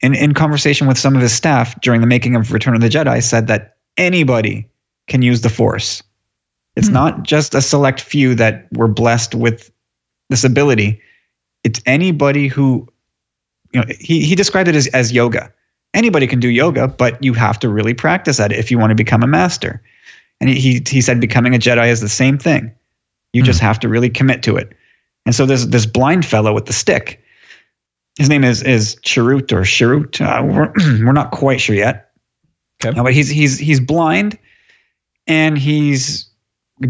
in in conversation with some of his staff during the making of Return of the Jedi, said that anybody can use the Force. It's hmm. not just a select few that were blessed with this ability. It's anybody who you know, he, he described it as, as yoga. Anybody can do yoga, but you have to really practice at it if you want to become a master. And he, he, said becoming a Jedi is the same thing. You hmm. just have to really commit to it. And so there's this blind fellow with the stick. His name is is Chirrut or Chirrut. Uh, we're, we're not quite sure yet. Okay. No, but he's he's he's blind, and he's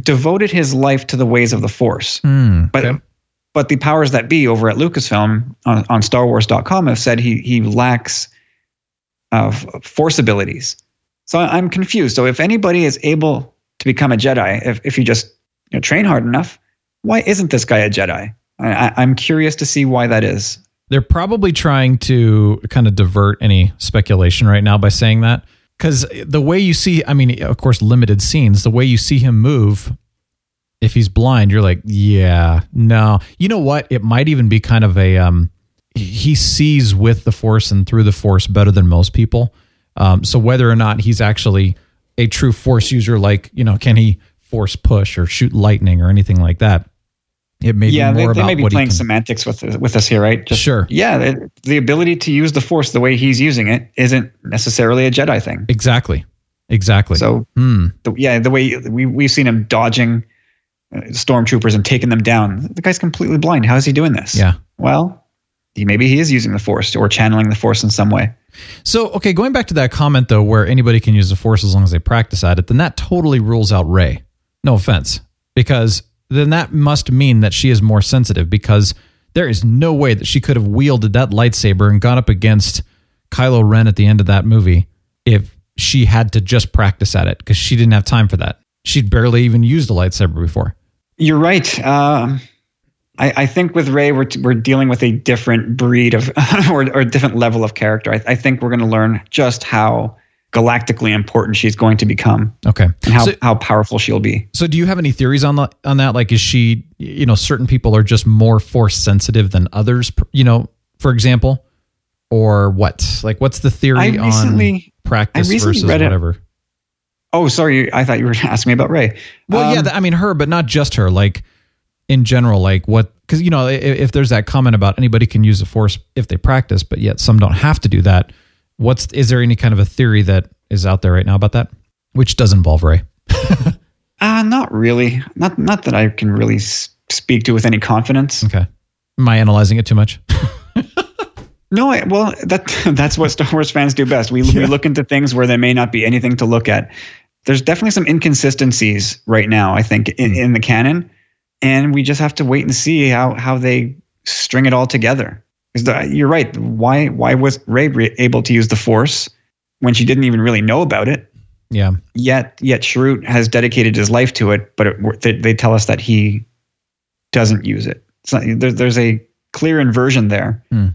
devoted his life to the ways of the Force. Hmm, But okay. but the powers that be over at Lucasfilm on, on StarWars.com have said he he lacks uh, force abilities. So I'm confused. So if anybody is able to become a Jedi, if if you just you know, train hard enough, why isn't this guy a Jedi? I, I'm curious to see why that is. They're probably trying to kind of divert any speculation right now by saying that. Because the way you see, I mean, of course, limited scenes, the way you see him move, if he's blind, you're like, yeah, no. You know what? It might even be kind of a, um, he sees with the force and through the force better than most people. Um, so whether or not he's actually a true force user, like, you know, can he force push or shoot lightning or anything like that? It may yeah, be they, more they about may be playing can, semantics with with us here, right? Just, Sure. Yeah, it, the ability to use the Force the way he's using it isn't necessarily a Jedi thing. Exactly. Exactly. So Hmm. the, yeah, the way we we've seen him dodging uh, stormtroopers and taking them down. The guy's completely blind. How is he doing this? Yeah. Well, he, maybe he is using the Force or channeling the Force in some way. So, okay, going back to that comment though, where anybody can use the force as long as they practice at it, then that totally rules out Rey. No offense, because then that must mean that she is more sensitive because there is no way that she could have wielded that lightsaber and gone up against Kylo Ren at the end of that movie if she had to just practice at it because she didn't have time for that. She'd barely even used a lightsaber before. You're right. Um, I, I think with Rey, we're, we're dealing with a different breed of or, or a different level of character. I, I think we're going to learn just how galactically important she's going to become Okay. and how, So- how powerful she'll be. So, do you have any theories on the, on that? Like, is she, you know, certain people are just more force sensitive than others? You know, for example, or what? Like, what's the theory recently- on practice I recently versus whatever? Oh, sorry. I thought you were asking me about Rey. Well, yeah, Um, th- I mean her, but not just her. Like in general, like what? Because you know, if, if there's that comment about anybody can use the force if they practice, but yet some don't have to do that. What's is there any kind of a theory that is out there right now about that, which does involve Rey? Uh, not really. Not not that I can really s- speak to with any confidence. Okay. Am I analyzing it too much? No, I, well, that that's what Star Wars fans do best. We we look into things where there may not be anything to look at. There's definitely some inconsistencies right now, I think, in, in the canon, and we just have to wait and see how how they string it all together. You're right. Why why was Rey re- able to use the Force when she didn't even really know about it? Yeah. Yet yet Chirrut has dedicated his life to it, but it, they, they tell us that he doesn't use it. So there, there's a clear inversion there. Hmm.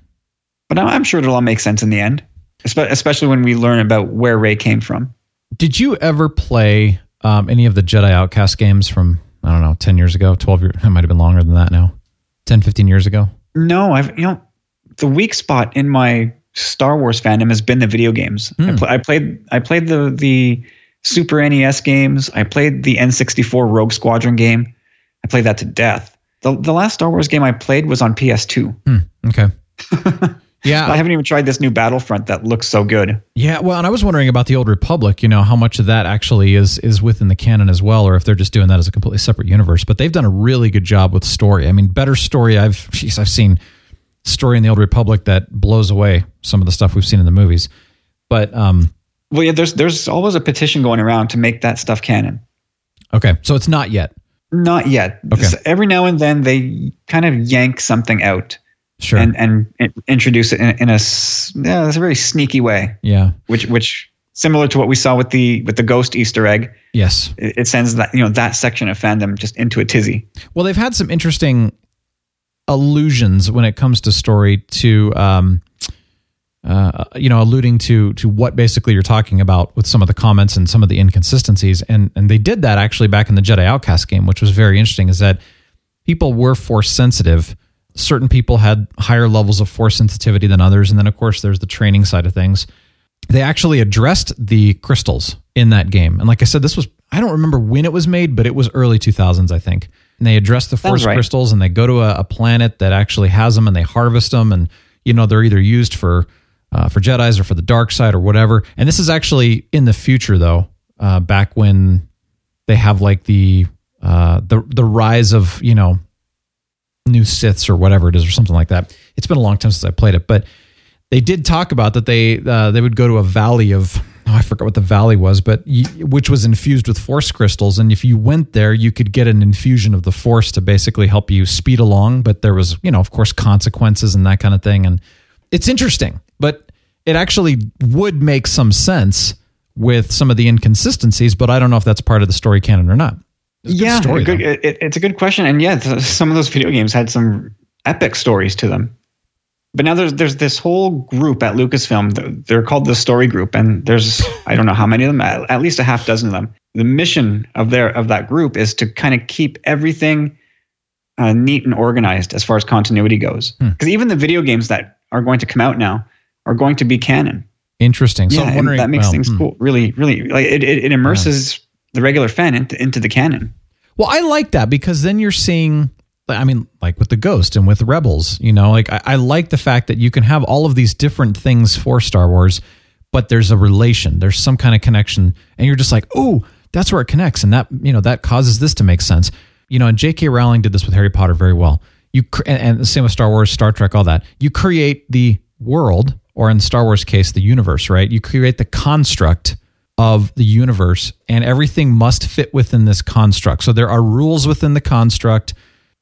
But I'm I'm sure it'll all make sense in the end, especially when we learn about where Rey came from. Did you ever play um, any of the Jedi Outcast games from I don't know, ten years ago, twelve years? It might have been longer than that now. 10, 15 years ago. No, I've you know the weak spot in my Star Wars fandom has been the video games. I, hmm. pl- I played I played the the Super NES games. I played the N64 Rogue Squadron game. I played that to death. The the last Star Wars game I played was on PS2. Hmm, okay. yeah, I haven't even tried this new Battlefront that looks so good. Yeah, well, and I was wondering about the Old Republic. You know, how much of that actually is is within the canon as well, or if they're just doing that as a completely separate universe. But they've done a really good job with story. I mean, better story. I've geez, I've seen story in the Old Republic that blows away some of the stuff we've seen in the movies. But um, Well, yeah, there's there's always a petition going around to make that stuff canon. okay, so it's not yet. Not yet. Okay. So every now and then they kind of yank something out Sure. and and in- introduce it in, in a yeah, it's a very sneaky way, yeah. which which similar to what we saw with the with the ghost Easter egg. Yes. It, it sends that you know that section of fandom just into a tizzy. Well, they've had some interesting allusions when it comes to story to, um, uh, you know, alluding to to what basically you're talking about with some of the comments and some of the inconsistencies, and and they did that actually back in the Jedi Outcast game, which was very interesting. Is that people were force sensitive. Certain people had higher levels of force sensitivity than others, and then of course there's the training side of things. They actually addressed the crystals in that game, and like I said, this was I don't remember when it was made, but it was early 2000s, I think. And they address the force right. crystals, and they go to a, a planet that actually has them, and they harvest them, and you know they're either used for uh, for Jedi's or for the dark side or whatever. And this is actually in the future, though, uh, back when they have like the uh, the the rise of you know new Siths or whatever it is or something like that. It's been a long time since I played it, but they did talk about that they uh, they would go to a valley of oh, I forgot what the valley was, but y which was infused with force crystals, and if you went there, you could get an infusion of the force to basically help you speed along. But there was you know of course consequences and that kind of thing, and it's interesting, but it actually would make some sense with some of the inconsistencies, but I don't know if that's part of the story canon or not. It's a good yeah, story, a good, it, it's a good question, and yeah, some of those video games had some epic stories to them. But now there's there's this whole group at Lucasfilm. They're called the Story Group, and there's I don't know how many of them, at least a half dozen of them. The mission of their of that group is to kind of keep everything uh, neat and organized as far as continuity goes. Hmm. Because even the video games that are going to come out now are going to be canon. Interesting. So yeah, I'm wondering that makes well, things hmm. cool. Really, really, like it, it, it immerses the regular fan into, into the canon. Well, I like that because then you're seeing, I mean, like with the Ghost and with Rebels, you know, like I, I like the fact that you can have all of these different things for Star Wars, but there's a relation, there's some kind of connection, and you're just like, oh, that's where it connects, and that you know that causes this to make sense, you know. And J.K. Rowling did this with Harry Potter very well. You cr- and, and the same with Star Wars, Star Trek, all that. You create the world, or in Star Wars case, the universe, right? You create the construct of the universe and everything must fit within this construct. So there are rules within the construct,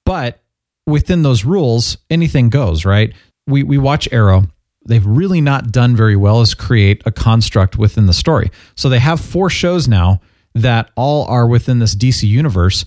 but within those rules, anything goes, right? We we watch Arrow. They've really not done very well as create a construct within the story. So they have four shows now that all are within this DC universe.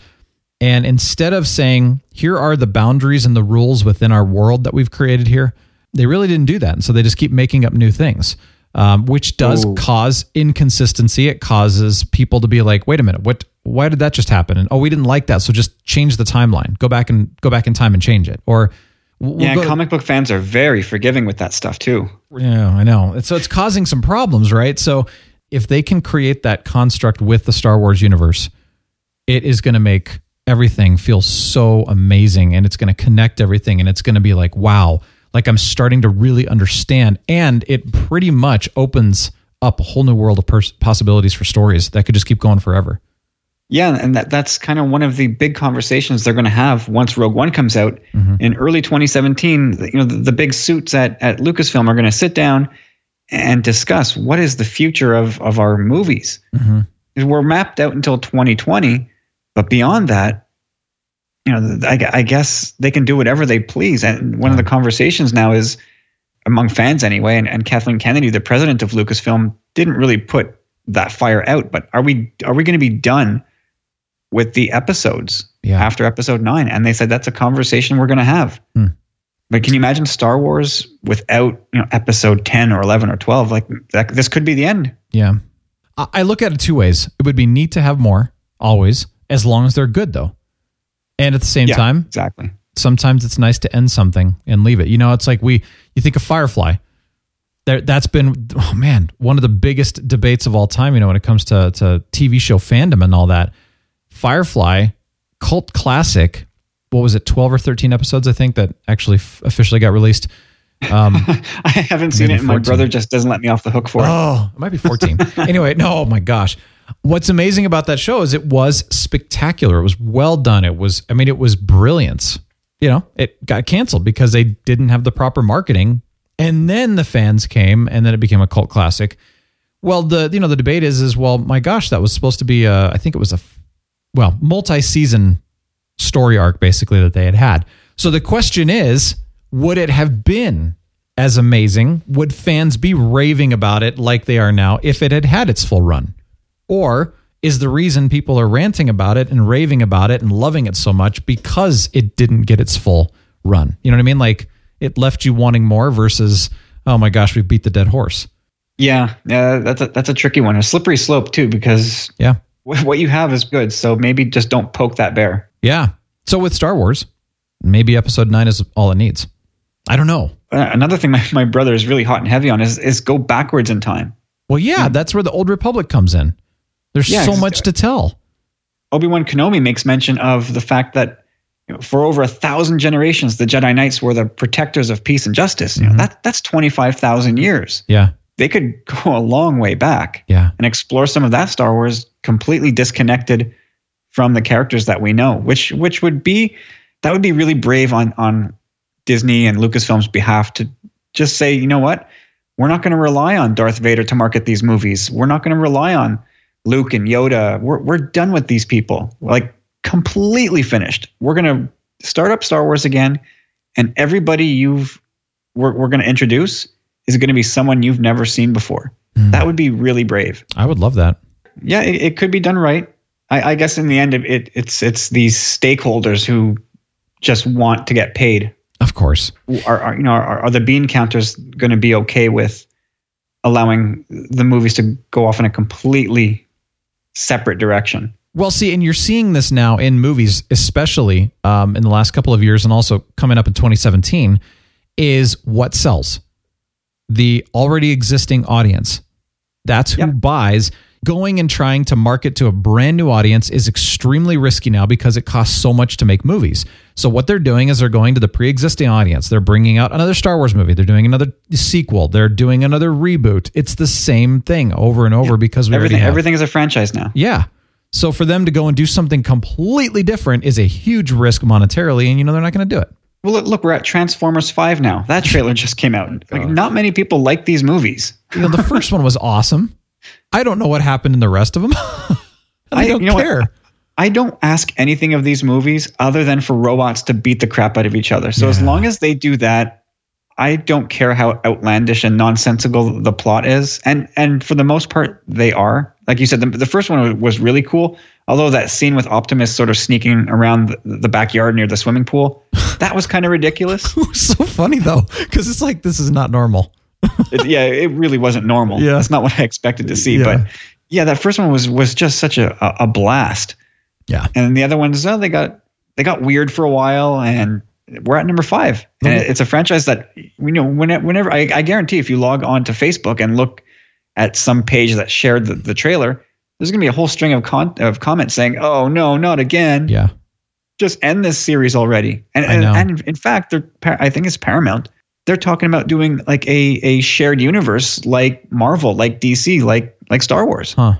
And instead of saying, here are the boundaries and the rules within our world that we've created here, they really didn't do that. And so they just keep making up new things, um, which does Ooh. cause inconsistency. It causes people to be like, wait a minute, what? Why did that just happen? And oh, we didn't like that, so just change the timeline. Go back and go back in time and change it. Or we'll yeah, go- comic book fans are very forgiving with that stuff too. yeah, I know. So it's causing some problems, right? So if they can create that construct with the Star Wars universe, it is going to make everything feel so amazing and it's going to connect everything and it's going to be like, wow, like I'm starting to really understand. And it pretty much opens up a whole new world of pers- possibilities for stories that could just keep going forever. Yeah, and that, that's kind of one of the big conversations they're going to have once Rogue One comes out Mm-hmm. in early 2017. You know, the, the big suits at, at Lucasfilm are going to sit down and discuss what is the future of, of our movies. Mm-hmm. We're mapped out until 2020, but beyond that, you know, I, I guess they can do whatever they please. And one of the conversations now is among fans anyway, and, and Kathleen Kennedy, the president of Lucasfilm, didn't really put that fire out. But are we are we going to be done with the episodes Yeah. after episode nine? And they said that's a conversation we're going to have. Hmm. But can you imagine Star Wars without you know episode ten or eleven or twelve? Like that, this could be the end. Yeah. I look at it two ways. It would be neat to have more, always, as long as they're good, though. And at the same Yeah, time, exactly. sometimes it's nice to end something and leave it. You know, it's like we, you think of Firefly. There, that's been, oh man, one of the biggest debates of all time, you know, when it comes to, to TV show fandom and all that. Firefly, cult classic, what was it, 12 or 13 episodes, I think, that actually f- officially got released. Um, I haven't seen it, and my brother just doesn't let me off the hook for it. Oh, it might be 14. anyway, no, oh my gosh. What's amazing about that show is it was spectacular. It was well done. It was, I mean, it was brilliance. You know, it got canceled because they didn't have the proper marketing. And then the fans came and then it became a cult classic. Well, the, you know, the debate is, is well, my gosh, that was supposed to be a, I think it was a, well, multi-season story arc basically that they had had. So the question is, would it have been as amazing? Would fans be raving about it like they are now if it had had its full run? Or is the reason people are ranting about it and raving about it and loving it so much because it didn't get its full run? You know what I mean? Like it left you wanting more versus, oh my gosh, we beat the dead horse. Yeah, yeah, that's a, that's a tricky one, a slippery slope too, because Yeah. Wh- what you have is good. So maybe just don't poke that bear. Yeah. So with Star Wars, maybe episode nine is all it needs. I don't know. Uh, Another thing my, my brother is really hot and heavy on is is go backwards in time. Well, yeah, that's where the Old Republic comes in. There's Yeah, so much to tell. Obi Wan Kenobi makes mention of the fact that you know, for over a thousand generations, the Jedi Knights were the protectors of peace and justice. You know, that that's twenty five thousand years. Yeah. They could go a long way back Yeah. and explore some of that Star Wars completely disconnected from the characters that we know, which which would be that would be really brave on on Disney and Lucasfilm's behalf to just say, you know what, we're not going to rely on Darth Vader to market these movies. We're not going to rely on Luke and Yoda. We're we're done with these people. Like completely finished. We're going to start up Star Wars again, and everybody you've we're we're going to introduce is going to be someone you've never seen before. Hmm. That would be really brave I would love that. Yeah, it, it could be done right. I, I guess in the end, it, it it's it's these stakeholders who just want to get paid. Of course. Are, are you know are, are the bean counters going to be okay with allowing the movies to go off in a completely separate direction? Well, see, and you're seeing this now in movies, especially um, in the last couple of years, and also coming up in 2017, is what sells the already existing audience. That's who buys. Going and trying to market to a brand new audience is extremely risky now because it costs so much to make movies. So what they're doing is they're going to the pre-existing audience. They're bringing out another Star Wars movie. They're doing another sequel. They're doing another reboot. It's the same thing over and over because we Everything everything is a franchise now. Yeah. So for them to go and do something completely different is a huge risk monetarily, and you know they're not going to do it. Well, look, look, we're at Transformers Five now. That trailer just came out. Oh like, not many people like these movies. You know, the first one was awesome. I don't know what happened in the rest of them. I, don't you know what? care. I don't ask anything of these movies other than for robots to beat the crap out of each other. So as long as they do that, I don't care how outlandish and nonsensical the plot is. And and for the most part, they are. Like you said, the, the first one was really cool. Although that scene with Optimus sort of sneaking around the, the backyard near the swimming pool, that was kind of ridiculous. it was so funny though, because it's like this is not normal. It, yeah, it really wasn't normal. Yeah. That's not what I expected to see. Yeah. But yeah, that first one was was just such a, a, blast. Yeah. And the other ones, oh, they got they got weird for a while, and we're at number five. And Mhm. it's a franchise that you know when, whenever I, I guarantee if you log on to Facebook and look at some page that shared the, the trailer, there's going to be a whole string of con- of comments saying, "Oh no, not again." Yeah. Just end this series already. And and, and in fact, they're I think it's Paramount. They're talking about doing like a a shared universe like Marvel, like DC, like like Star Wars Huh.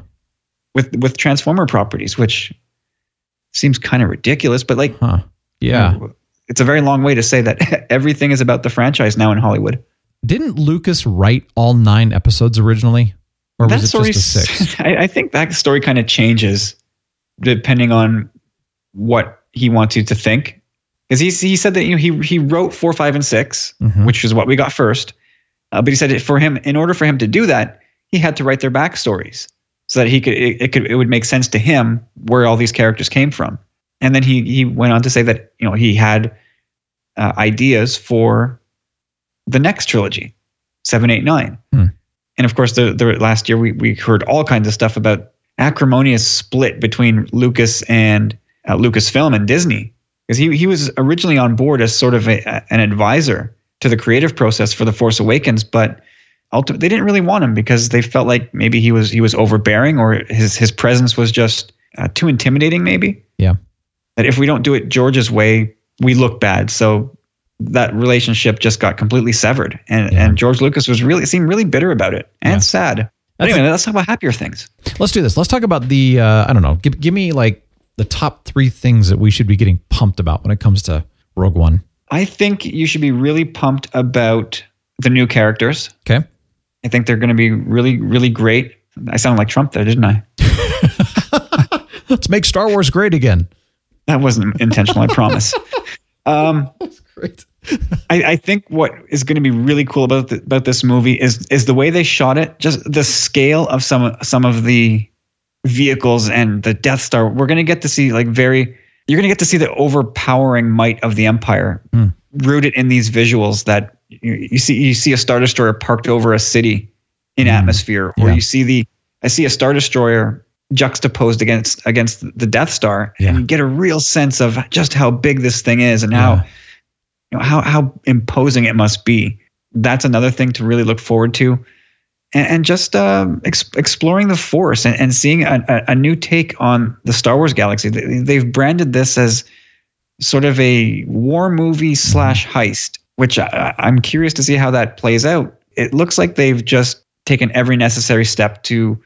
with with Transformer properties, which seems kind of ridiculous, but like Huh. Yeah. it's a very long way to say that everything is about the franchise now in Hollywood. Didn't Lucas write all nine episodes originally? Or was it story just a six? I, I think that story kind of changes depending on what he wants you to think. Because he he said that you know, he he wrote four, five, and 6 Mhm. which is what we got first. Uh, but he said it for him, in order for him to do that, he had to write their backstories so that he could it, it could it would make sense to him where all these characters came from. And then he he went on to say that you know he had uh, ideas for the next trilogy, seven, eight, nine. Hmm. And of course, the, the last year we, we heard all kinds of stuff about acrimonious split between Lucas and uh, Lucasfilm and Disney because he he was originally on board as sort of a, an advisor to the creative process for the Force Awakens, but ultimately they didn't really want him because they felt like maybe he was he was overbearing or his his presence was just uh, too intimidating. Maybe Yeah. that if we don't do it George's way, we look bad. So that relationship just got completely severed, and Yeah. and George Lucas was really seemed really bitter about it and Yeah. sad. That's anyway, let's talk about happier things. Let's do this. Let's talk about the uh, I don't know. Give, give me like the top three things that we should be getting pumped about when it comes to Rogue One. I think you should be really pumped about the new characters. Okay. I think they're going to be really, really great. I sounded like Trump there, didn't I? Let's make Star Wars great again. That wasn't intentional, I promise. Um, That's Great. I, I think what is going to be really cool about the, about this movie is is the way they shot it. Just the scale of some some of the vehicles and the Death Star. We're going to get to see like very. You're going to get to see the overpowering might of the Empire, Hmm. rooted in these visuals that you, you see. You see a Star Destroyer parked over a city in Hmm. atmosphere, or Yeah. you see the. I see a Star Destroyer juxtaposed against against the Death Star, Yeah. and you get a real sense of just how big this thing is and how Yeah. you know, how how imposing it must be. That's another thing to really look forward to, and, and just um, ex- exploring the Force and, and seeing a, a, a new take on the Star Wars galaxy. They, they've branded this as sort of a war movie slash heist, which I, I'm curious to see how that plays out. It looks like they've just taken every necessary step to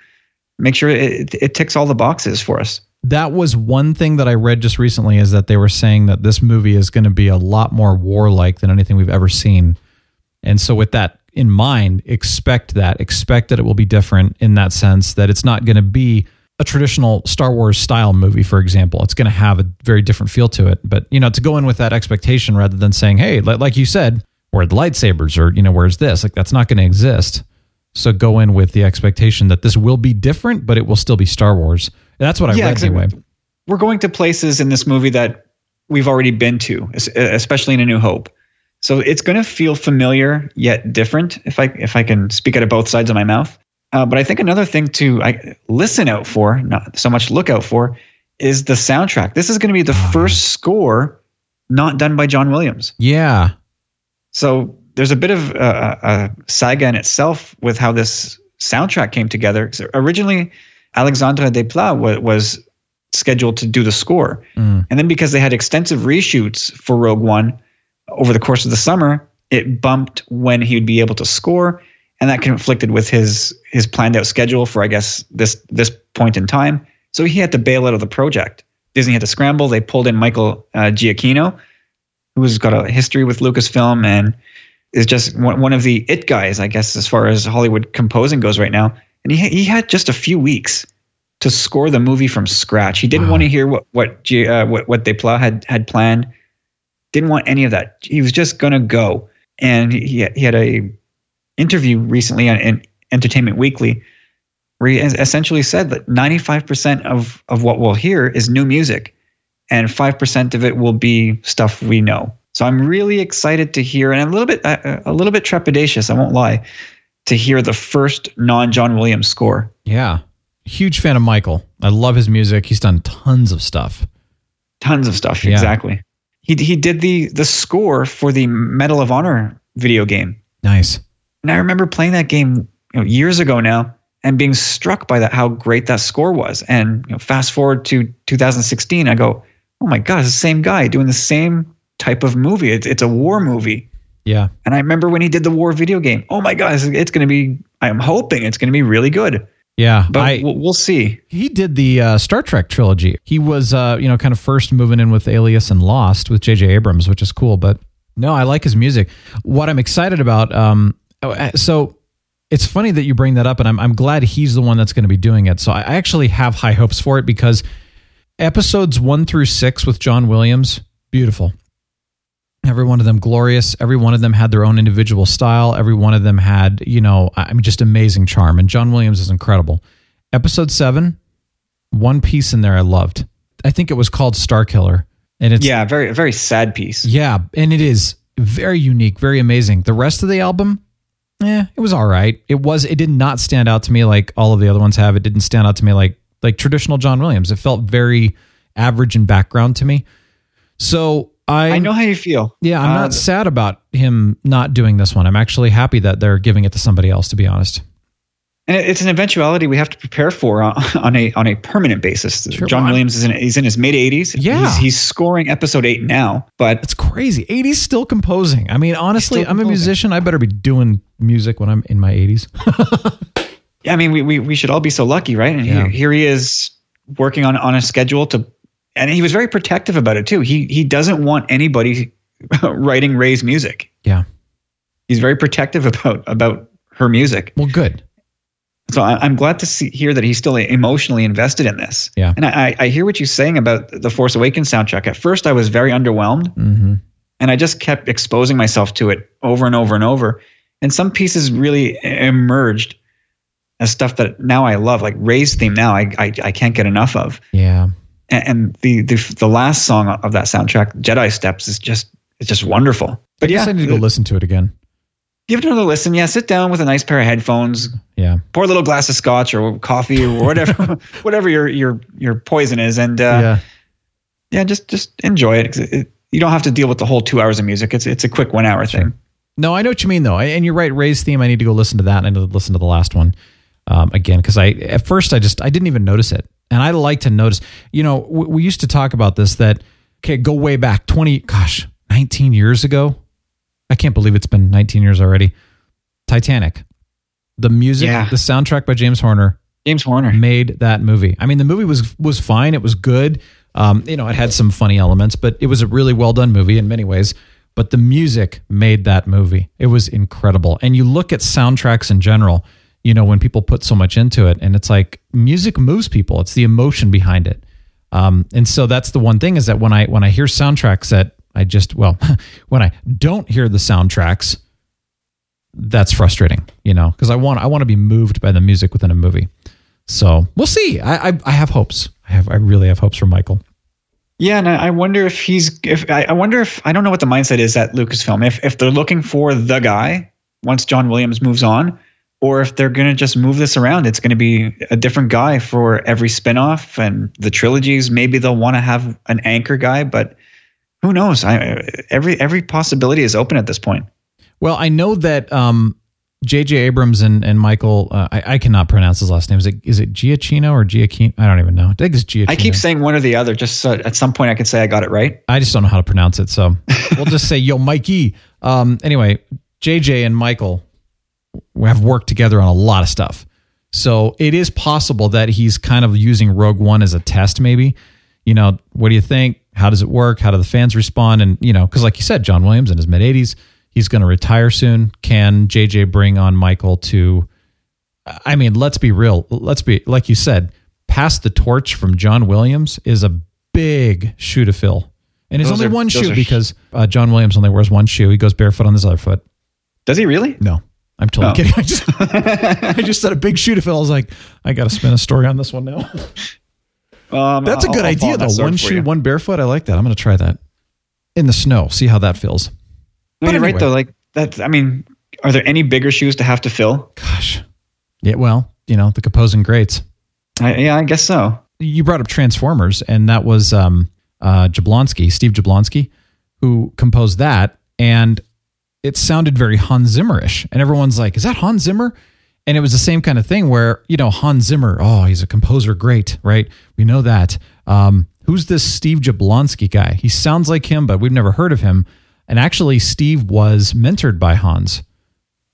make sure it, it ticks all the boxes for us. That was one thing that I read just recently is that they were saying that this movie is going to be a lot more warlike than anything we've ever seen. And so with that in mind, expect that. Expect that it will be different in that sense that it's not going to be a traditional Star Wars style movie, for example. It's going to have a very different feel to it. But, you know, to go in with that expectation rather than saying, hey, like you said, where are the lightsabers or, you know, where's this? Like that's not going to exist. So go in with the expectation that this will be different, but it will still be Star Wars. And That's what I read 'cause anyway. We're going to places in this movie that we've already been to, especially in A New Hope. So it's going to feel familiar yet different. If I if I can speak out of both sides of my mouth. Uh, but I think another thing to I, listen out for, not so much look out for, is the soundtrack. This is going to be the first score not done by John Williams. Yeah. So there's a bit of uh, a saga in itself with how this soundtrack came together. So originally, Alexandre Desplat wa- was scheduled to do the score, Mm. and then because they had extensive reshoots for Rogue One over the course of the summer, it bumped when he would be able to score, and that conflicted with his his planned out schedule for I guess this this point in time. So he had to bail out of the project. Disney had to scramble. They pulled in Michael uh, Giacchino, who's got a history with Lucasfilm and is just one, one of the it guys, I guess, as far as Hollywood composing goes right now. And he he had just a few weeks to score the movie from scratch. He didn't want to hear what what uh, what what Desplat had had planned. Didn't want any of that. He was just gonna go. And he he had a interview recently on in Entertainment Weekly where he es- essentially said that 95% of of what we'll hear is new music and 5% of it will be stuff we know. So I'm really excited to hear and a little bit uh, a little bit trepidatious, I won't lie, to hear the first non-John Williams score. Yeah. Huge fan of Michael. I love his music. He's done tons of stuff. Tons of stuff, Yeah. exactly. He he did the the score for the Medal of Honor video game. Nice. And I remember playing that game you know, years ago now, and being struck by that how great that score was. And you know, fast forward to 2016, I go, oh my god, it's the same guy doing the same type of movie. It's it's a war movie. Yeah. And I remember when he did the war video game. Oh my god, it's, it's going to be. I'm hoping it's going to be really good. Yeah, But I, we'll, see. he did the uh, Star Trek trilogy. He was, uh, you know, kind of first moving in with Alias and Lost with J.J. Abrams, which is cool. But no, I like his music. What I'm excited about, um, oh, uh, so it's funny that you bring that up, and I'm I'm glad he's the one that's going to be doing it. So I I actually have high hopes for it because episodes one through six with John Williams, beautiful. Every one of them glorious. Every one of them had their own individual style. Every one of them had, you know, I mean, just amazing charm. And John Williams is incredible. Episode seven, one piece in there I loved. I think it was called Star Killer, and it's Yeah, very very sad piece. yeah, and it is very unique, very amazing. The rest of the album, yeah, it was all right. It was. It did not stand out to me like all of the other ones have. It didn't stand out to me like like traditional John Williams. It felt very average and background to me. So I, I know how you feel. yeah, I'm Uh, not sad about him not doing this one. I'm actually happy that they're giving it to somebody else. To be honest, and it's an eventuality we have to prepare for on, a on a permanent basis. Sure, John well, Williams is in he's in his mid 80s. Yeah. he's, he's scoring episode eight now, but it's crazy. 80s still composing. I mean, honestly, I'm a musician. I better be doing music when I'm in my 80s. yeah, I mean we, we we should all be so lucky, right? And Yeah. here, here he is working on on a schedule to, and he was very protective about it too. He he doesn't want anybody writing Rey's music. Yeah. he's very protective about about her music. Well, good. So I, I'm glad to see hear that he's still emotionally invested in this. Yeah. and I, I hear what you're saying about the Force Awakens soundtrack. At first, I was very underwhelmed, hmm and I just kept exposing myself to it over and over and over. And some pieces really emerged as stuff that now I love, like Rey's theme. Now I I, I can't get enough of. Yeah. And, and the, the the last song of that soundtrack, Jedi Steps, is just it's just wonderful. But I yeah, I need to go listen to it again. give it another listen. Yeah, sit down with a nice pair of headphones, Yeah. pour a little glass of scotch or coffee or whatever whatever your your your poison is and uh, yeah. yeah just just enjoy it, it, it you don't have to deal with the whole two hours of music it's it's a quick one hour thing No, I know what you mean though, and you're right. Rey's theme. I need to go listen to that, and I need to listen to the last one um, again because I at first I just I didn't even notice it, and I like to notice. You know, we, we used to talk about this that okay, go way back twenty, gosh, nineteen years ago. I can't believe it's been nineteen years already. Titanic, the music, Yeah. the soundtrack by James Horner james horner made that movie. I mean, the movie was was fine. It was good. Um, you know, it had some funny elements, but it was a really well done movie in many ways. But the music made that movie. It was incredible. And you look at soundtracks in general. You know, when people put so much into it, and it's like music moves people. It's the emotion behind it. Um, and so that's the one thing is that when I when I hear soundtracks that I just well, when I don't hear the soundtracks, that's frustrating, you know, because I want I want to be moved by the music within a movie. So we'll see. I, I I have hopes. I have I really have hopes for Michael. yeah and i wonder if he's if I wonder if i don't know what the mindset is at lucasfilm if if they're looking for the guy once john williams moves on or if they're going to just move this around it's going to be a different guy for every spin-off and the trilogies maybe they'll want to have an anchor guy but who knows I, every every possibility is open at this point Well, I know that um, J.J. Abrams and and Michael. Uh, I, I cannot pronounce his last name. Is it is it Giacchino or Giacchino? I don't even know. I think it's Giacchino. I keep saying one or the other, just so at some point I can say I got it right. I just don't know how to pronounce it. So we'll just say, yo, Mikey. Um, anyway, JJ and Michael have worked together on a lot of stuff. So it is possible that he's kind of using Rogue One as a test, maybe. You know, what do you think? How does it work? How do the fans respond? And, you know, because like you said, John Williams in his mid 80s, he's going to retire soon. Can JJ bring on Michael to, I mean, let's be real. Let's be, like you said, pass the torch from John Williams is a big shoe to fill. And it's Those only are- one shoe are- because uh, John Williams only wears one shoe. He goes barefoot on his other foot. Does he really? No, I'm totally Oh. kidding. I just, I just said a big shoe to fill. I was like, I got to spin a story on this one now. Um, That's a I'll- good I'll idea, that though. One shoe, one barefoot. I like that. I'm going to try that in the snow. See how that feels. No, But you're right though. Like that's. I mean, are there any bigger shoes to have to fill? Gosh. Yeah. Well, you know, the composing greats. I, yeah, I guess so. you brought up Transformers, and that was um, uh, Jablonsky, Steve Jablonsky, who composed that, and it sounded very Hans Zimmerish, and everyone's like, "Is that Hans Zimmer?" And it was the same kind of thing where, you know, Hans Zimmer, oh, he's a composer, great, right? We know that. Um, who's this Steve Jablonsky guy? He sounds like him, but we've never heard of him. And actually, Steve was mentored by Hans.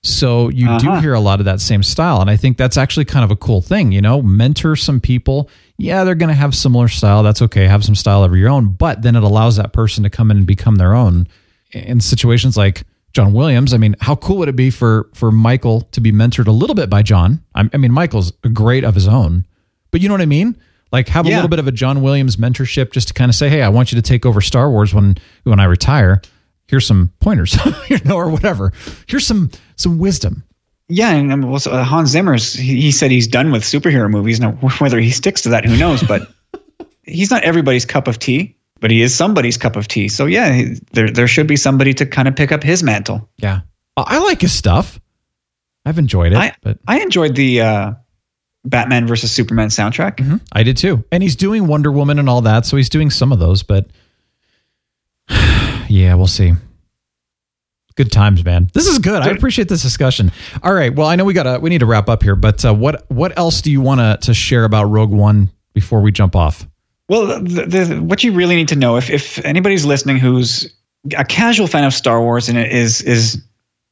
So you uh-huh. do hear a lot of that same style. And I think that's actually kind of a cool thing, you know, mentor some people. Yeah, they're going to have similar style. That's okay. Have some style of your own. But then it allows that person to come in and become their own in situations like John Williams. I mean, how cool would it be for for Michael to be mentored a little bit by John? I, I mean, Michael's great of his own, but you know what I mean? Like have a little bit of a John Williams mentorship just to kind of say, "Hey, I want you to take over Star Wars when when I retire." here's some pointers, you know, or whatever. Here's some some wisdom. Yeah, and um, well, uh, Hans Zimmer's he, he, said he's done with superhero movies. Now, whether he sticks to that, who knows? But he's not everybody's cup of tea, but he is somebody's cup of tea. So yeah, he, there there should be somebody to kind of pick up his mantle. Yeah, I like his stuff. I've enjoyed it. I, but I enjoyed the uh, Batman versus Superman soundtrack. Mm-hmm. I did too, and he's doing Wonder Woman and all that, so he's doing some of those, but yeah, we'll see. Good times, man. This is good. I appreciate this discussion. All right. Well, I know we gotta we need to wrap up here, but uh, what what else do you want to to share about Rogue One before we jump off? Well, the, the, what you really need to know, if if anybody's listening who's a casual fan of Star Wars and is is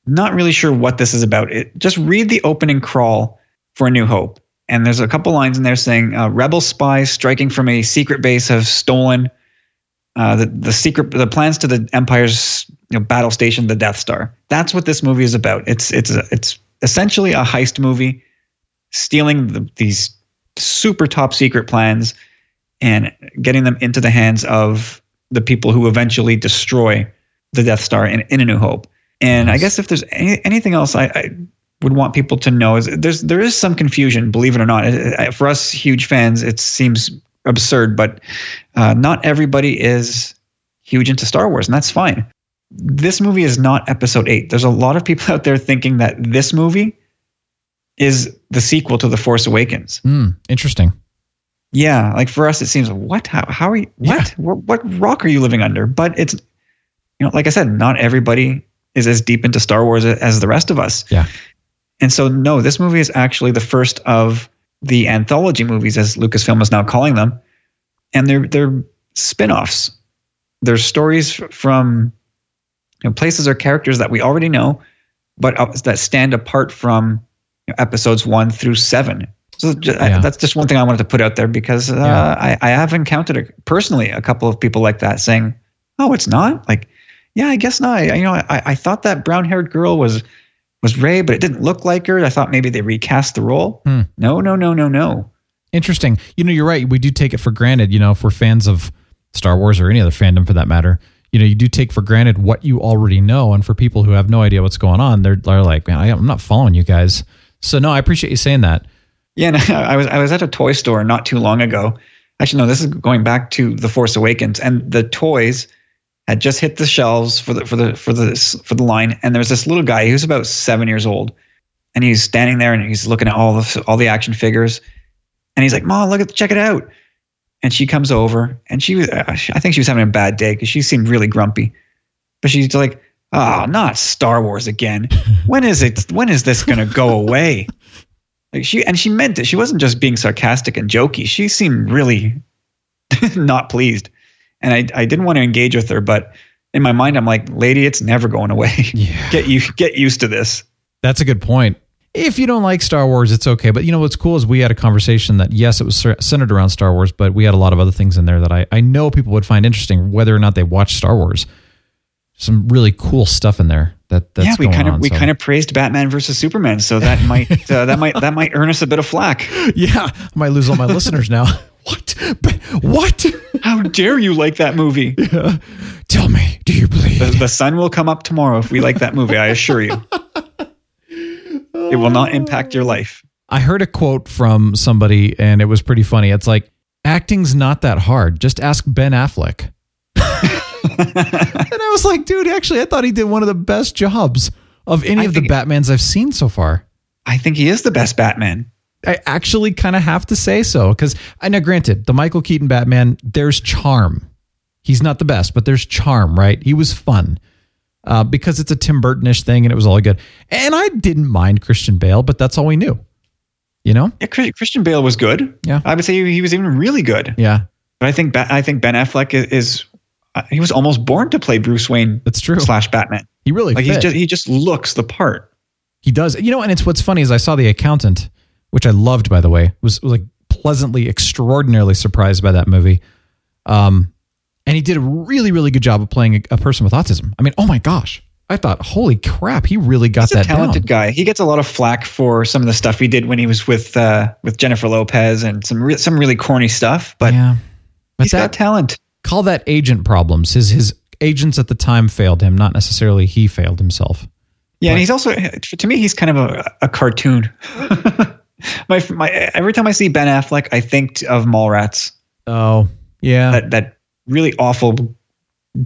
not really sure what this is about, it, just read the opening crawl for A New Hope, and there's a couple lines in there saying uh, rebel spies striking from a secret base have stolen uh, the the secret the plans to the Empire's you know, battle station, the Death Star. That's what this movie is about. It's it's a, it's essentially a heist movie, stealing the, these super top secret plans and getting them into the hands of the people who eventually destroy the Death Star in, in A New Hope. And nice. I guess if there's any, anything else I, I, would want people to know is there's there is some confusion, believe it or not. For us huge fans, it seems absurd, but uh, not everybody is huge into Star Wars, and that's fine. This movie is not episode eight. There's a lot of people out there thinking that this movie is the sequel to The Force Awakens. Mm, interesting. Yeah, like for us, it seems what? How? How are you? What? Yeah. what? What rock are you living under? But it's, you know, like I said, not everybody is as deep into Star Wars as the rest of us. Yeah. And so, no, this movie is actually the first of the anthology movies, as Lucasfilm is now calling them, and they're they're spin-offs. They're stories from you know, places or characters that we already know, but uh, that stand apart from you know, episodes one through seven. So just, yeah. I, that's just one thing I wanted to put out there because uh, yeah. I, I have encountered a, personally a couple of people like that saying, "Oh, it's not like." Yeah, I guess not. I, you know, I, I thought that brown-haired girl was was Rey, but it didn't look like her. I thought maybe they recast the role. Hmm. No, no, no, no, no. Interesting. You know, you're right. We do take it for granted. You know, if we're fans of Star Wars or any other fandom for that matter, you know, you do take for granted what you already know. And for people who have no idea what's going on, they're, they're like, man, I, I'm not following you guys. So no, I appreciate you saying that. Yeah, no, I was I was at a toy store not too long ago. Actually, no, this is going back to The Force Awakens, and the toys had just hit the shelves for the for the for the for the line, and there was this little guy. Was about seven years old, and he's standing there and he's looking at all the all the action figures, and he's like, "Mom, look at check it out." And she comes over, and she was uh, I think she was having a bad day because she seemed really grumpy, but she's like, "Oh, not Star Wars again. When is it? When is this gonna go away?" Like she and she meant it. She wasn't just being sarcastic and jokey. She seemed really not pleased and I, I didn't want to engage with her, but in my mind, I'm like, lady, it's never going away. Yeah. get you get used to this. That's a good point. If you don't like Star Wars, it's okay. But you know what's cool is we had a conversation that yes, it was centered around Star Wars, but we had a lot of other things in there that I, I know people would find interesting, whether or not they watch Star Wars. Some really cool stuff in there. That that's yeah, we kind of we so. kind of praised Batman versus Superman, so that might uh, that might that might earn us a bit of flack. Yeah, I might lose all my listeners now. What? What? How dare you like that movie? Yeah. Tell me, do you believe The, the sun will come up tomorrow if we like that movie, I assure you. it will not impact your life. I heard a quote from somebody and it was pretty funny. It's like, acting's not that hard. Just ask Ben Affleck. And I was like, dude, actually, I thought he did one of the best jobs of any I of the Batmans I've seen so far. I think he is the best Batman. I actually kind of have to say so because I know, granted, the Michael Keaton Batman, there's charm. He's not the best, but there's charm, right? He was fun. uh, because it's a Tim Burtonish thing and it was all good. And I didn't mind Christian Bale, but that's all we knew. You know? Yeah, Christian Bale was good. Yeah. I would say he was even really good. Yeah. But I think I think Ben Affleck is, is uh, he was almost born to play Bruce Wayne. That's true. Slash Batman. He really like fit. just he just looks the part. He does. You know, and it's what's funny is I saw The Accountant, which I loved, by the way. Was, was like pleasantly, extraordinarily surprised by that movie. Um, and he did a really, really good job of playing a, a person with autism. I mean, oh my gosh. I thought, holy crap, he really got He's a that talented down. guy. He gets a lot of flack for some of the stuff he did when he was with uh, with Jennifer Lopez and some re- some really corny stuff. But yeah, but he's that, got talent. Call that agent problems. His his agents at the time failed him, not necessarily he failed himself. Yeah, and he's also to me he's kind of a, a cartoon. my my every time I see Ben Affleck, I think of Mallrats. Oh yeah, that that really awful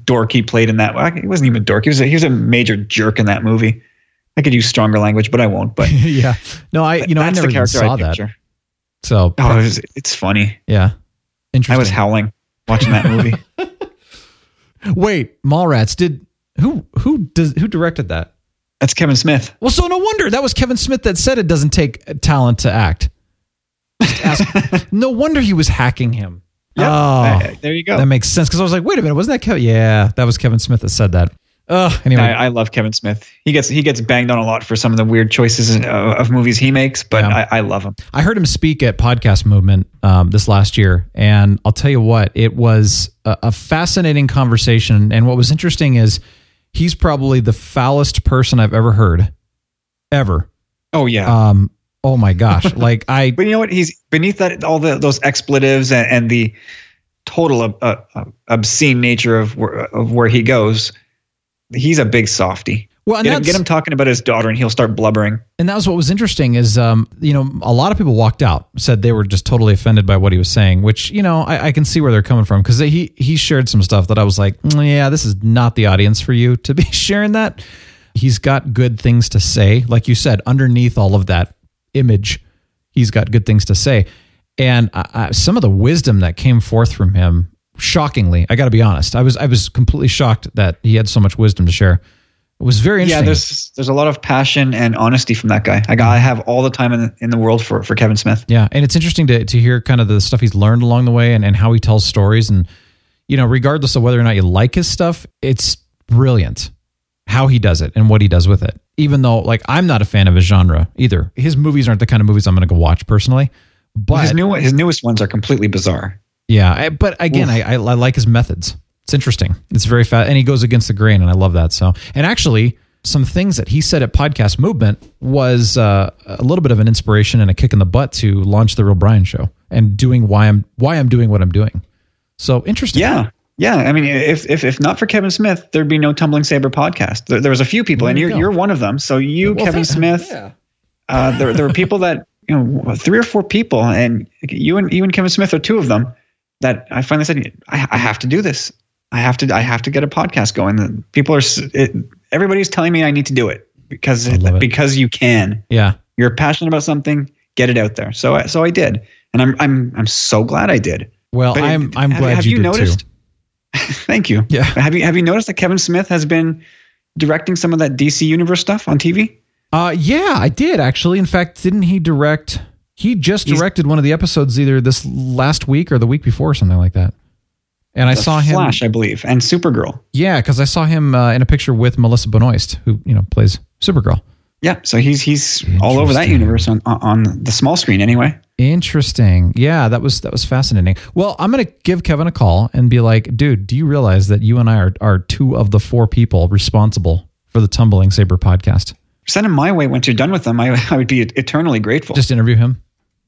dork he played in that. Well, he wasn't even a dork. He was a, he was a major jerk in that movie. I could use stronger language, but I won't. But yeah, no, I you know I that's never the character saw I that. So Oh, it was, it's funny. yeah, interesting. I was howling watching that movie. Wait, Mallrats did who who does who directed that? That's Kevin Smith. Well, so no wonder that was Kevin Smith that said it doesn't take talent to act. Just ask- no wonder he was hacking him. Yeah, oh, there you go. That makes sense because I was like, wait a minute, wasn't that Kevin? Yeah, that was Kevin Smith that said that. Oh, anyway, I, I love Kevin Smith. He gets he gets banged on a lot for some of the weird choices of, of movies he makes, but Yeah. I, I love him. I heard him speak at Podcast Movement um, this last year, and I'll tell you what, it was a, a fascinating conversation. And what was interesting is he's probably the foulest person I've ever heard, ever. Oh yeah. Um. Oh my gosh! like I. But you know what? He's beneath that all the those expletives and, and the total ob- uh, uh, obscene nature of where, of where he goes. He's a big softy. Well, and get, him, get him talking about his daughter, and he'll start blubbering. And that was what was interesting is, um, you know, a lot of people walked out, said they were just totally offended by what he was saying, which, you know, I, I can see where they're coming from because he, he shared some stuff that I was like, "Mm, yeah, this is not the audience for you to be sharing that. He's got good things to say. Like you said, underneath all of that image, he's got good things to say. And I, I, some of the wisdom that came forth from him, shockingly, I got to be honest, I was, I was completely shocked that he had so much wisdom to share. It was very interesting. Yeah, there's there's a lot of passion and honesty from that guy. I got I have all the time in the, in the world for for Kevin Smith. Yeah, and it's interesting to to hear kind of the stuff he's learned along the way and, and how he tells stories and you know, regardless of whether or not you like his stuff, it's brilliant how he does it and what he does with it. Even though like I'm not a fan of his genre either. His movies aren't the kind of movies I'm going to go watch personally. But his new his newest ones are completely bizarre. Yeah, I, but again, I, I I like his methods. It's interesting. It's very fast, and he goes against the grain, and I love that. So, and actually, some things that he said at Podcast Movement was uh, a little bit of an inspiration and a kick in the butt to launch the Real Brian Show and doing why I'm why I'm doing what I'm doing. So interesting. Yeah. Yeah, I mean, if, if if not for Kevin Smith, there'd be no Tumbling Saber podcast. There, there was a few people, There and you you're you're one of them. So you, Well, Kevin thank- Smith, uh, there there were people that you know, three or four people, and you and you and Kevin Smith are two of them. That I finally said, I, I have to do this. I have to I have to get a podcast going. People are it, everybody's telling me I need to do it because it. because you can. Yeah. You're passionate about something, get it out there. So I, so I did, and I'm I'm I'm so glad I did. Well, But I'm I'm have- glad have you, you did noticed? Thank you. Yeah. Have you have you noticed that Kevin Smith has been directing some of that DC Universe stuff on TV? Uh, yeah, I did actually. In fact, didn't he direct? He just He's- directed one of the episodes either this last week or the week before, or something like that. And I saw him. Flash, I believe, and Supergirl. Yeah, because I saw him uh, in a picture with Melissa Benoist, who you know plays Supergirl. Yeah, so he's he's all over that universe on on the small screen anyway. Interesting. Yeah, that was that was fascinating. Well, I'm gonna give Kevin a call and be like, dude, do you realize that you and I are are two of the four people responsible for the Tumbling Saber podcast? Send him my way once you're done with them. I, I would be eternally grateful. Just interview him.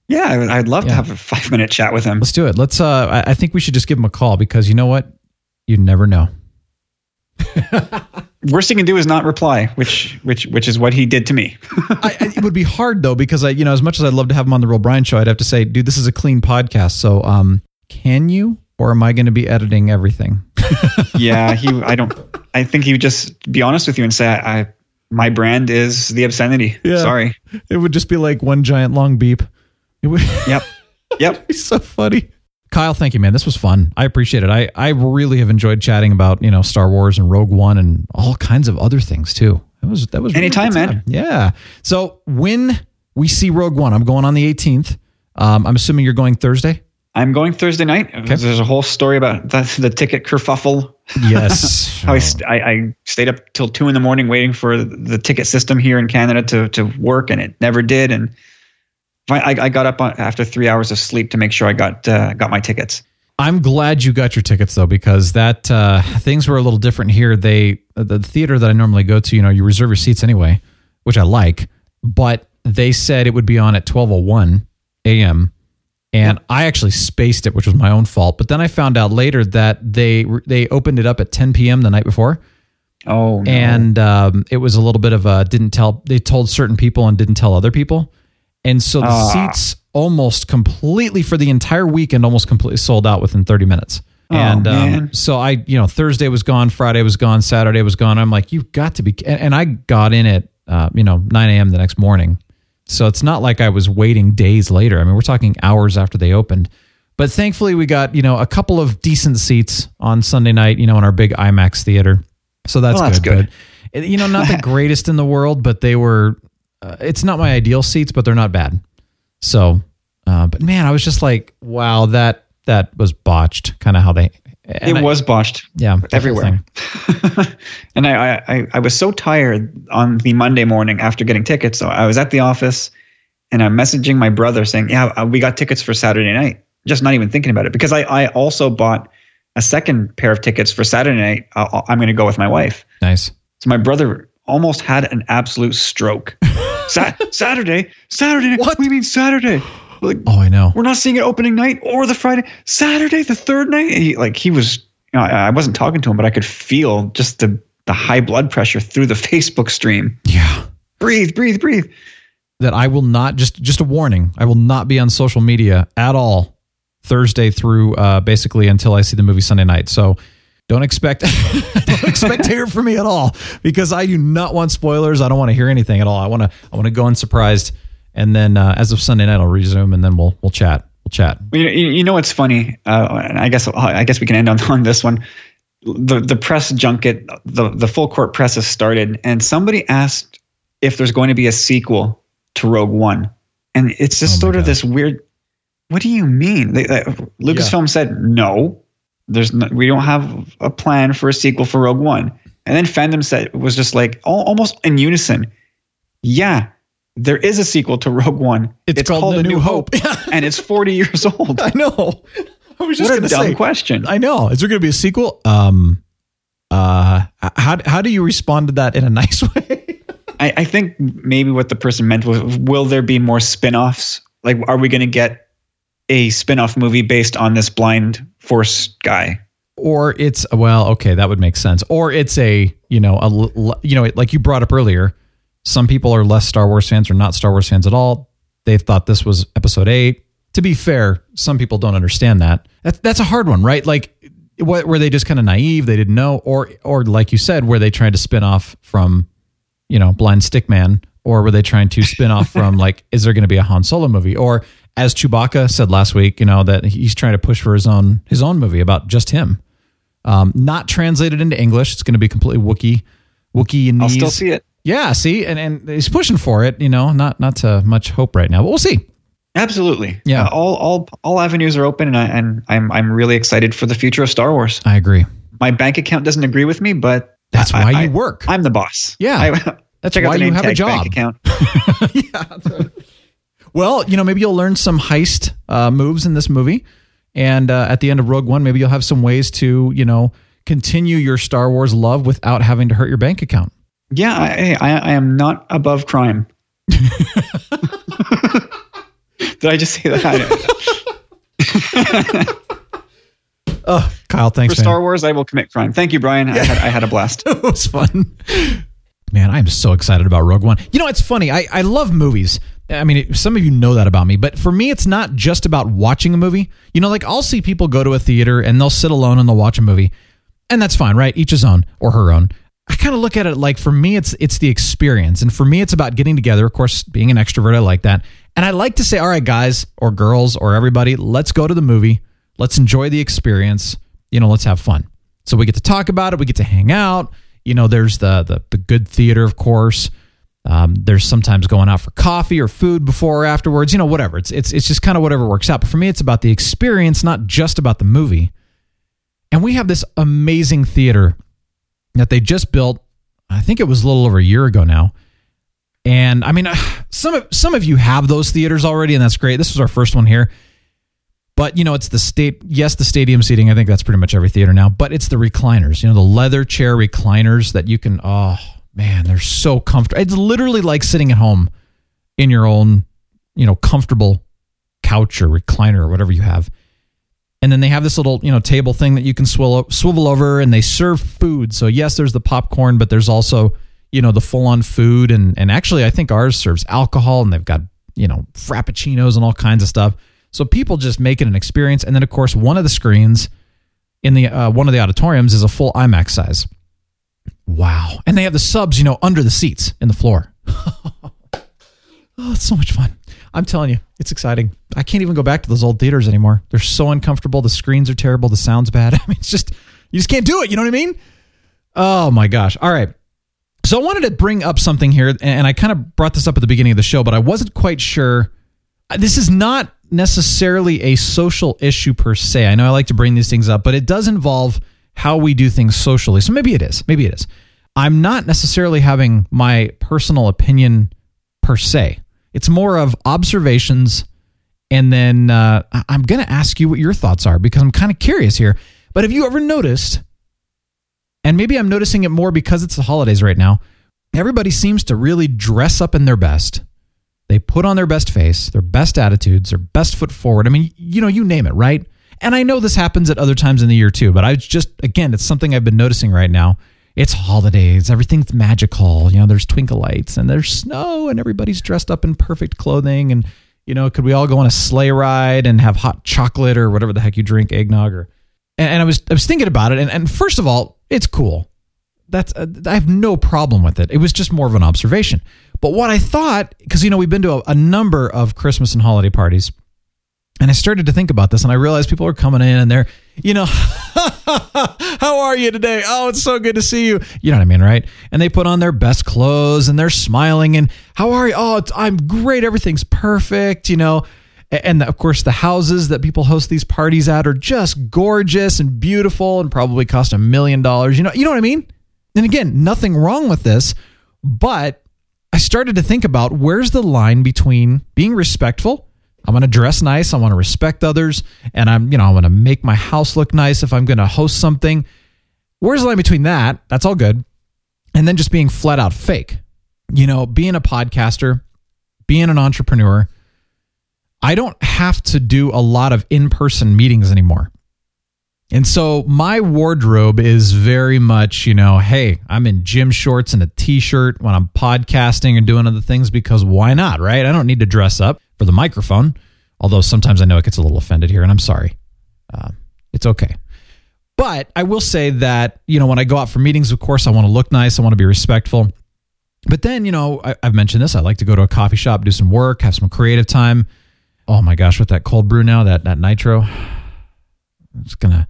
Yeah, I would, I'd love to have a five minute chat with him. Let's do it. Let's. Uh, I, I think we should just give him a call because you know what? You never know. Worst he can do is not reply, which which which is what he did to me. I, I- it would be hard though because I, you know, as much as I'd love to have him on the Real Brian Show, I'd have to say, dude, this is a clean podcast. So, um, can you, or am I going to be editing everything? yeah, he. I don't. I think he would just be honest with you and say, I, I my brand is the obscenity. Yeah. Sorry. It would just be like one giant long beep. It. Yep. Yep. be so funny. Kyle, thank you, man. This was fun. I appreciate it. I, I really have enjoyed chatting about, you know, Star Wars and Rogue One and all kinds of other things too. That was that was really Anytime, time. man. Yeah. So when we see Rogue One, I'm going on the 18th. Um, I'm assuming you're going Thursday. I'm going Thursday night. There's a whole story about the, the ticket kerfuffle. Yes. How I, st- I, I stayed up till two in the morning waiting for the ticket system here in Canada to, to work, and it never did. And I, I got up on, after three hours of sleep to make sure I got uh, got my tickets. I'm glad you got your tickets though, because that uh, things were a little different here. They the theater that I normally go to, you know, you reserve your seats anyway, which I like, but they said it would be on at 12:01 a.m. and I actually spaced it, which was my own fault. But then I found out later that they they opened it up at 10 p.m. the night before. Oh, no. and um, it was a little bit of a didn't tell. They told certain people and didn't tell other people, and so the Ah. seats almost completely for the entire weekend almost completely sold out within 30 minutes. Oh, and um, so I, you know, Thursday was gone, Friday was gone, Saturday was gone. I'm like, you've got to be, and, and I got in at, uh, you know, 9 a.m. the next morning. So it's not like I was waiting days later. I mean, we're talking hours after they opened. But thankfully, we got, you know, a couple of decent seats on Sunday night, you know, in our big IMAX theater. So that's, Well, that's good. good. You know, not the greatest in the world, but they were, uh, it's not my ideal seats, but they're not bad. So, uh, but man, I was just like, wow, that, that was botched, kind of how they, it I- was botched. yeah, everywhere. and I, I, I was so tired on the Monday morning after getting tickets. So I was at the office and I'm messaging my brother saying, Yeah, uh, we got tickets for Saturday night. Just not even thinking about it because I, I also bought a second pair of tickets for Saturday night. i I'm going to go with my wife. Nice. So my brother almost had an absolute stroke. Sa- Saturday, Saturday. Night. What? do you mean Saturday? Like, Oh, I know. we're not seeing it opening night or the Friday, Saturday, the third night. He, like he was, you know, I, I wasn't talking to him, but I could feel just the the high blood pressure through the Facebook stream. Yeah. Breathe, breathe, breathe. that I will not just just a warning. I will not be on social media at all Thursday through uh, basically until I see the movie Sunday night. So don't expect don't expect to hear from me at all because I do not want spoilers. I don't want to hear anything at all. I want to I want to go unsurprised, and then uh, as of Sunday night I'll resume, and then we'll we'll chat. We'll chat. You, you know what's funny? Uh, and I guess I guess we can end on, on this one. The the press junket, the the full court press has started, and somebody asked if there's going to be a sequel to Rogue One, and it's just Oh sort of this weird. What do you mean? They, they, Lucasfilm said no. There's no, we don't have a plan for a sequel for Rogue One, and then fandom said was just like al- almost in unison. Yeah, there is a sequel to Rogue One. It's called The New Hope. and it's 40 years old. I know. I was just What a dumb say, question. I know. Is there going to be a sequel? Um. Uh. How how do you respond to that in a nice way? I, I think maybe what the person meant was will there be more spin-offs? Like are we going to get a spin-off movie based on this blind force guy? or it's well okay that would make sense. Or it's a you know a you know like you brought up earlier some people are less star wars fans or not star wars fans at all. They thought this was episode 8 to be fair some people don't understand that. That's, that's a hard one right? Like what, were they just kind of naive? They didn't know? Or or like you said were they trying to spin off from you know blind stick man? Or were they trying to spin off from like is there going to be a han solo movie? Or as chewbacca said last week you know that he's trying to push for his own his own movie about just him um, not translated into English. It's going to be completely Wookie, Wookie and I'll still see it. Yeah, see, and and he's pushing for it. You know, not not to much hope right now, but we'll see. Absolutely. Yeah. Uh, all all all avenues are open and I and I'm I'm really excited for the future of Star Wars. I agree. My bank account doesn't agree with me, but That's I- why I- you work. I'm the boss. Yeah. I, That's check out why the you have a job. bank account. Well, you know, maybe you'll learn some heist uh, moves in this movie, and uh, at the end of Rogue One, maybe you'll have some ways to you know continue your Star Wars love without having to hurt your bank account. Yeah, I, I I am not above crime. Did I just say that? Oh, Kyle, thanks, For man. Star Wars, I will commit crime. Thank you, Brian. I, had, I had a blast. it was fun. Man, I'm so excited about Rogue One. You know, it's funny. I, I love movies. I mean, some of you know that about me, but for me, it's not just about watching a movie. You know, like I'll see people go to a theater and they'll sit alone and they'll watch a movie, and that's fine, right? Each his own or her own. I kind of look at it like for me, it's it's the experience, and for me, it's about getting together. Of course, being an extrovert, I like that, and I like to say, all right, guys or girls or everybody, let's go to the movie. Let's enjoy the experience. You know, let's have fun. So we get to talk about it. We get to hang out. You know, there's the the, the good theater, of course. Um, there's sometimes going out for coffee or food before or afterwards. You know, whatever. It's it's it's just kind of whatever works out. But for me, it's about the experience, not just about the movie. And we have this amazing theater that they just built. I think it was a little over a year ago now. And I mean, some of some of you have those theaters already, and that's great. This was our first one here. But you know, it's the state. Yes, the stadium seating. I think that's pretty much every theater now. But it's the recliners. You know, the leather chair recliners that you can. Oh man, they're so comfortable. It's literally like sitting at home in your own, you know, comfortable couch or recliner or whatever you have. And then they have this little, you know, table thing that you can swivel swivel over, and they serve food. So yes, there's the popcorn, but there's also, you know, the full on food. And and actually, I think ours serves alcohol, and they've got, you know, frappuccinos and all kinds of stuff. So people just make it an experience. And then of course, one of the screens in the uh, one of the auditoriums is a full IMAX size. Wow! And they have the subs, you know, under the seats in the floor. oh, it's so much fun. I'm telling you, it's exciting. I can't even go back to those old theaters anymore. They're so uncomfortable. The screens are terrible. The sound's bad. I mean, it's just you just can't do it. You know what I mean? Oh my gosh! All right. So I wanted to bring up something here, and I kind of brought this up at the beginning of the show, but I wasn't quite sure. Uh, this is not necessarily a social issue per se. I know I like to bring these things up, but it does involve how we do things socially. So maybe it is. Maybe it is. I'm not necessarily having my personal opinion per se. It's more of observations. And then uh, I'm going to ask you what your thoughts are because I'm kind of curious here. But have you ever noticed, and maybe I'm noticing it more because it's the holidays right now, everybody seems to really dress up in their best. They put on their best face, their best attitudes, their best foot forward. I mean, you know, you name it, right? And I know this happens at other times in the year too, but I just, again, it's something I've been noticing right now it's holidays, everything's magical. You know, there's twinkle lights and there's snow and everybody's dressed up in perfect clothing. And, you know, could we all go on a sleigh ride and have hot chocolate or whatever the heck you drink, eggnog or, and, and I was, I was thinking about it. And, and first of all, it's cool. That's, uh, I have no problem with it. It was just more of an observation. But what I thought, because, you know, we've been to a, a number of Christmas and holiday parties and I started to think about this and I realized people are coming in and they're, you know, how are you today? Oh, it's so good to see you. You know what I mean, right? And they put on their best clothes and they're smiling and how are you? Oh, I'm great. Everything's perfect, you know. And of course, the houses that people host these parties at are just gorgeous and beautiful and probably cost a million dollars. You know, you know what I mean? And again, nothing wrong with this, but I started to think about where's the line between being respectful I'm going to dress nice. I want to respect others. And I'm, you know, I want to make my house look nice if I'm going to host something. Where's the line between that? That's all good. And then just being flat out fake. You know, being a podcaster, being an entrepreneur, I don't have to do a lot of in person meetings anymore. And so my wardrobe is very much, you know, hey, I'm in gym shorts and a t shirt when I'm podcasting and doing other things because why not, right? I don't need to dress up for the microphone, although sometimes I know it gets a little offended here, and I'm sorry. Uh, it's okay. But I will say that, you know, when I go out for meetings, of course, I want to look nice, I want to be respectful. But then, you know, I, have mentioned this. I like to go to a coffee shop, do some work, have some creative time. Oh my gosh, with that cold brew now, that that nitro, I'm just gonna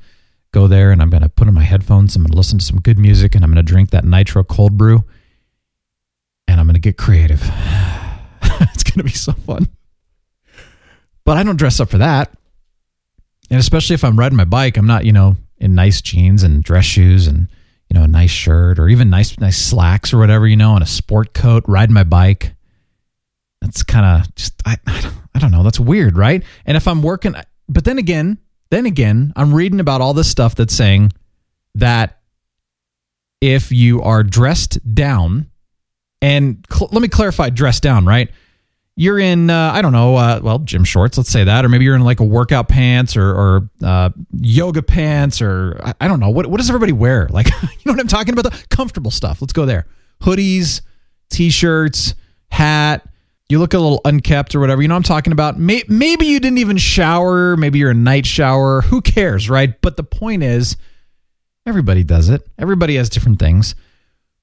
go there and I'm gonna put on my headphones. I'm gonna listen to some good music and I'm gonna drink that nitro cold brew, and I'm gonna get creative. it's gonna be so fun. But I don't dress up for that. And especially if I'm riding my bike, I'm not, you know, in nice jeans and dress shoes and, you know, a nice shirt or even nice nice slacks or whatever, you know, and a sport coat, riding my bike. That's kind of just I I don't, I don't know, that's weird, right? And if I'm working but then again, then again, I'm reading about all this stuff that's saying that if you are dressed down and cl- let me clarify dressed down, right? You're in uh, I don't know, uh, well, gym shorts, let's say that, or maybe you're in like a workout pants or, or uh, yoga pants, or I, I, don't know what what does everybody wear? Like you know what I'm talking about? The comfortable stuff. Let's go there. Hoodies, t-shirts, hat. You look a little unkept or whatever. You know what I'm talking about? May, maybe you didn't even shower. Maybe you're a night shower. Who cares, right? But the point is, everybody does it. Everybody has different things.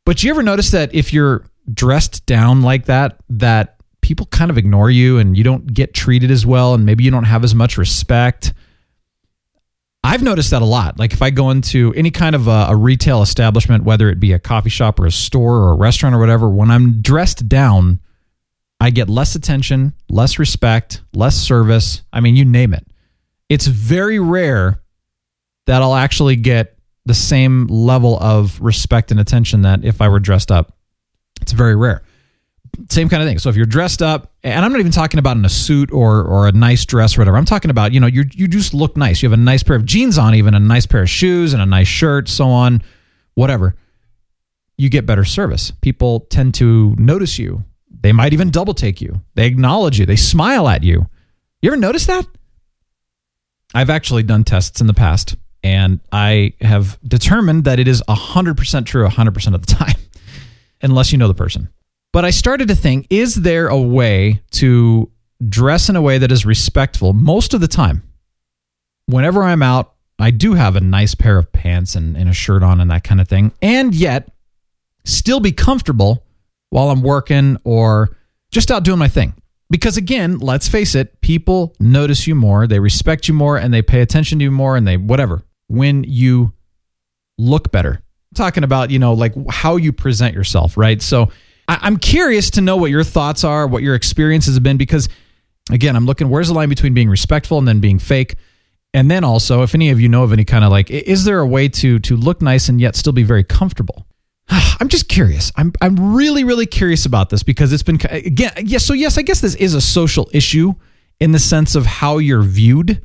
But you ever notice that if you're dressed down like that, that people kind of ignore you and you don't get treated as well and maybe you don't have as much respect. I've noticed that a lot. Like if I go into any kind of a, a, retail establishment, whether it be a coffee shop or a store or a restaurant or whatever, when I'm dressed down, I get less attention, less respect, less service. I mean, you name it. It's very rare that I'll actually get the same level of respect and attention that if I were dressed up. It's very rare. Same kind of thing. So if you're dressed up, and I'm not even talking about in a suit or or a nice dress or whatever. I'm talking about you know you you just look nice. You have a nice pair of jeans on, even a nice pair of shoes and a nice shirt, so on, whatever. You get better service. People tend to notice you. They might even double take you. They acknowledge you. They smile at you. You ever notice that? I've actually done tests in the past and I have determined that it is 100% true 100% of the time, unless you know the person. But I started to think is there a way to dress in a way that is respectful most of the time? Whenever I'm out, I do have a nice pair of pants and, and a shirt on and that kind of thing, and yet still be comfortable while I'm working or just out doing my thing. Because again, let's face it, people notice you more, they respect you more, and they pay attention to you more, and they whatever when you look better. I'm talking about, you know, like how you present yourself, right? So I, am curious to know what your thoughts are, what your experiences have been, because again, I'm looking where's the line between being respectful and then being fake. And then also, if any of you know of any kind of like, is there a way to to look nice and yet still be very comfortable? I'm just curious. I'm I'm really really curious about this because it's been again yes. So yes, I guess this is a social issue in the sense of how you're viewed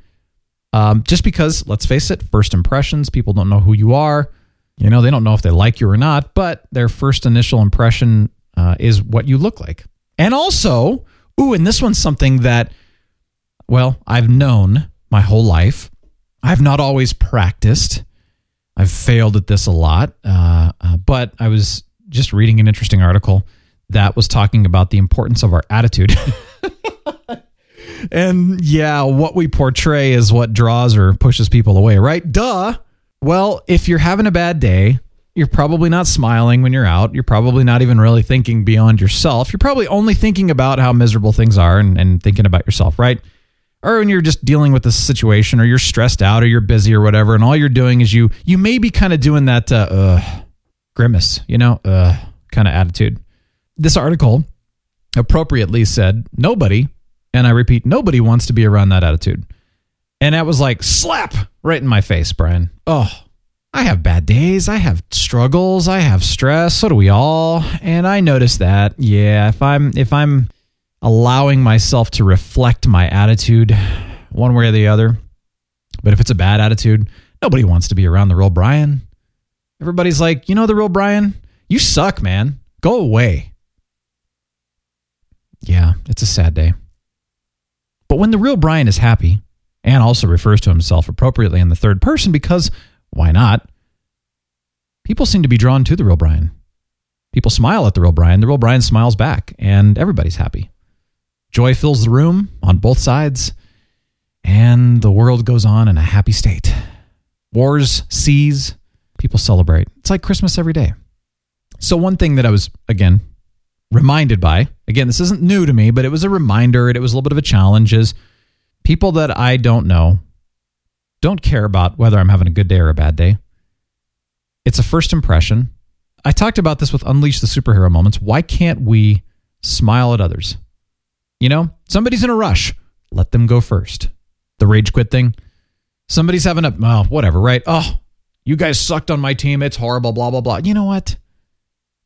um, just because, let's face it, first impressions, people don't know who you are. You know, they don't know if they like you or not, but their first initial impression uh, is what you look like. And also, ooh, and this one's something that, well, I've known my whole life. I've not always practiced. I've failed at this a lot, uh, uh, but I was just reading an interesting article that was talking about the importance of our attitude. and yeah, what we portray is what draws or pushes people away, right? Duh. Well, if you're having a bad day, you're probably not smiling when you're out. You're probably not even really thinking beyond yourself. You're probably only thinking about how miserable things are and, and thinking about yourself, right? Or when you're just dealing with the situation or you're stressed out or you're busy or whatever, and all you're doing is you you may be kind of doing that uh, uh, grimace, you know, uh, kind of attitude. This article appropriately said nobody and I repeat, nobody wants to be around that attitude. And that was like slap right in my face, Brian. Oh, I have bad days. I have struggles. I have stress. So do we all. And I notice that. Yeah, if I'm if I'm allowing myself to reflect my attitude one way or the other, but if it's a bad attitude, nobody wants to be around the real Brian. Everybody's like, you know, the real Brian, you suck, man. Go away. Yeah, it's a sad day. But when the real Brian is happy and also refers to himself appropriately in the third person, because why not? People seem to be drawn to the real Brian. People smile at the real Brian. The real Brian smiles back, and everybody's happy. Joy fills the room on both sides, and the world goes on in a happy state. Wars cease, people celebrate. It's like Christmas every day. So, one thing that I was, again, reminded by, again, this isn't new to me, but it was a reminder and it was a little bit of a challenge is people that I don't know don't care about whether I'm having a good day or a bad day. It's a first impression. I talked about this with Unleash the Superhero Moments. Why can't we smile at others? You know, somebody's in a rush. Let them go first. The rage quit thing. Somebody's having a, well, whatever, right? Oh, you guys sucked on my team. It's horrible, blah, blah, blah. You know what?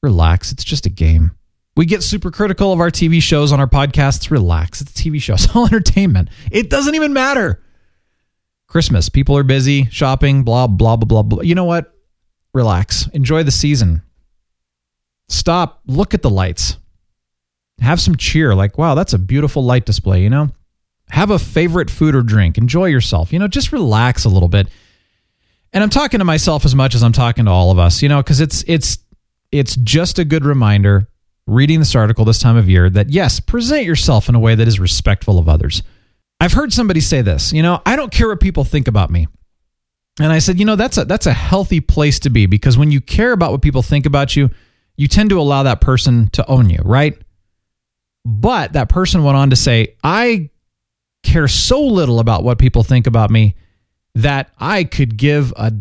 Relax. It's just a game. We get super critical of our TV shows on our podcasts. Relax. It's a TV show. It's all entertainment. It doesn't even matter. Christmas. People are busy shopping, blah, blah, blah, blah, blah. You know what? Relax. Enjoy the season. Stop. Look at the lights. Have some cheer. Like, wow, that's a beautiful light display, you know? Have a favorite food or drink. Enjoy yourself. You know, just relax a little bit. And I'm talking to myself as much as I'm talking to all of us, you know, because it's it's it's just a good reminder reading this article this time of year that yes, present yourself in a way that is respectful of others. I've heard somebody say this, you know, I don't care what people think about me. And I said, you know, that's a that's a healthy place to be because when you care about what people think about you, you tend to allow that person to own you, right? But that person went on to say, I care so little about what people think about me that I could give a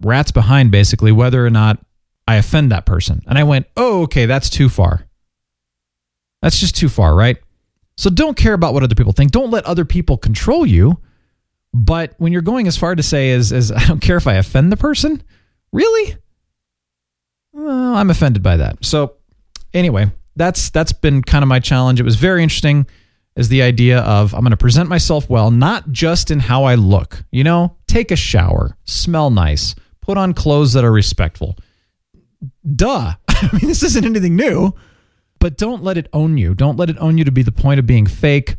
rat's behind basically whether or not I offend that person. And I went, oh, okay, that's too far. That's just too far, right? So don't care about what other people think. Don't let other people control you. But when you're going as far to say as, as I don't care if I offend the person, really? Well, I'm offended by that. So anyway, that's that's been kind of my challenge. It was very interesting is the idea of I'm going to present myself well, not just in how I look. You know, take a shower, smell nice, put on clothes that are respectful. Duh. I mean, this isn't anything new, but don't let it own you. Don't let it own you to be the point of being fake.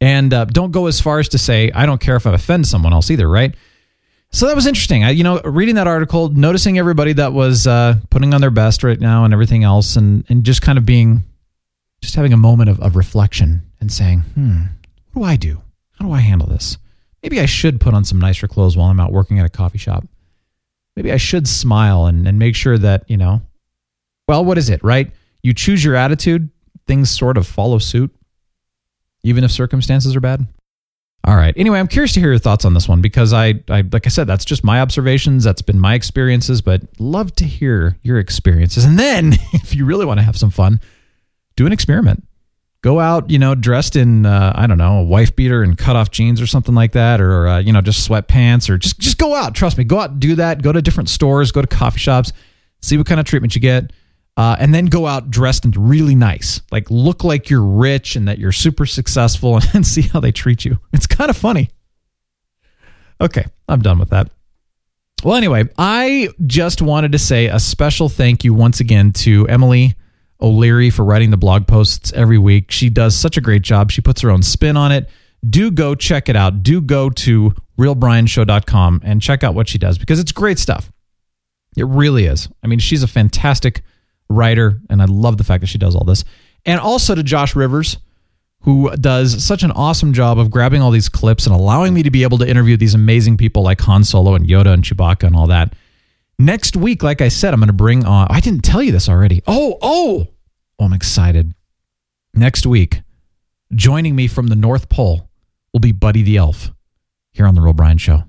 And uh, don't go as far as to say, I don't care if I offend someone else either, right? So that was interesting. I, you know, reading that article, noticing everybody that was uh, putting on their best right now and everything else, and, and just kind of being, just having a moment of, of reflection and saying, hmm, what do I do? How do I handle this? Maybe I should put on some nicer clothes while I'm out working at a coffee shop. Maybe I should smile and, and make sure that, you know, well, what is it, right? You choose your attitude, things sort of follow suit even if circumstances are bad? All right. Anyway, I'm curious to hear your thoughts on this one because I, I, like I said, that's just my observations. That's been my experiences, but love to hear your experiences. And then, if you really want to have some fun, do an experiment. Go out, you know, dressed in, uh, I don't know, a wife beater and cut off jeans or something like that, or uh, you know, just sweatpants, or just just go out. Trust me, go out, and do that. Go to different stores, go to coffee shops, see what kind of treatment you get uh, and then go out dressed and really nice, like look like you're rich and that you're super successful, and see how they treat you. It's kind of funny. Okay, I'm done with that. Well, anyway, I just wanted to say a special thank you once again to Emily O'Leary for writing the blog posts every week. She does such a great job. She puts her own spin on it. Do go check it out. Do go to realbrianshow.com and check out what she does because it's great stuff. It really is. I mean, she's a fantastic writer, and I love the fact that she does all this. And also to Josh Rivers, who does such an awesome job of grabbing all these clips and allowing me to be able to interview these amazing people like Han Solo and Yoda and Chewbacca and all that. Next week, like I said, I'm going to bring on. I didn't tell you this already. Oh, oh, oh, I'm excited. Next week, joining me from the North Pole will be Buddy the Elf here on the Real Brian Show.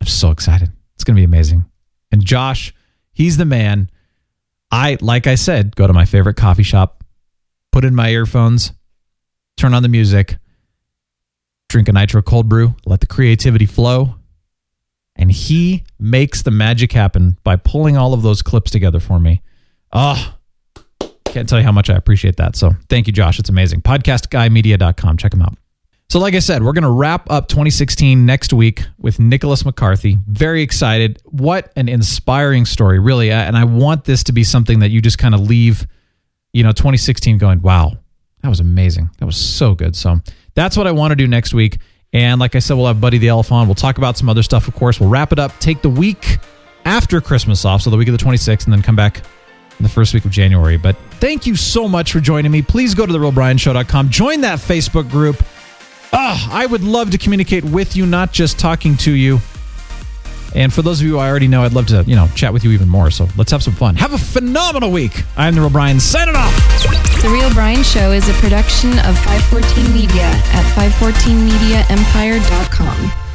I'm so excited. It's going to be amazing. And Josh, he's the man I, like I said, go to my favorite coffee shop, put in my earphones, turn on the music, drink a nitro cold brew, let the creativity flow. And he makes the magic happen by pulling all of those clips together for me. Oh, can't tell you how much I appreciate that. So thank you, Josh. It's amazing. Podcastguymedia.com. Check him out. So, like I said, we're going to wrap up 2016 next week with Nicholas McCarthy. Very excited. What an inspiring story, really. And I want this to be something that you just kind of leave, you know, 2016 going, wow, that was amazing. That was so good. So, that's what I want to do next week. And like I said, we'll have Buddy the on. We'll talk about some other stuff, of course. We'll wrap it up, take the week after Christmas off, so the week of the 26th, and then come back in the first week of January. But thank you so much for joining me. Please go to therealbrianshow.com, join that Facebook group. Oh, I would love to communicate with you, not just talking to you. And for those of you I already know, I'd love to, you know, chat with you even more. So let's have some fun. Have a phenomenal week. I'm the Real Brian. Sign it off. The Real Brian Show is a production of 514 Media at 514mediaempire.com.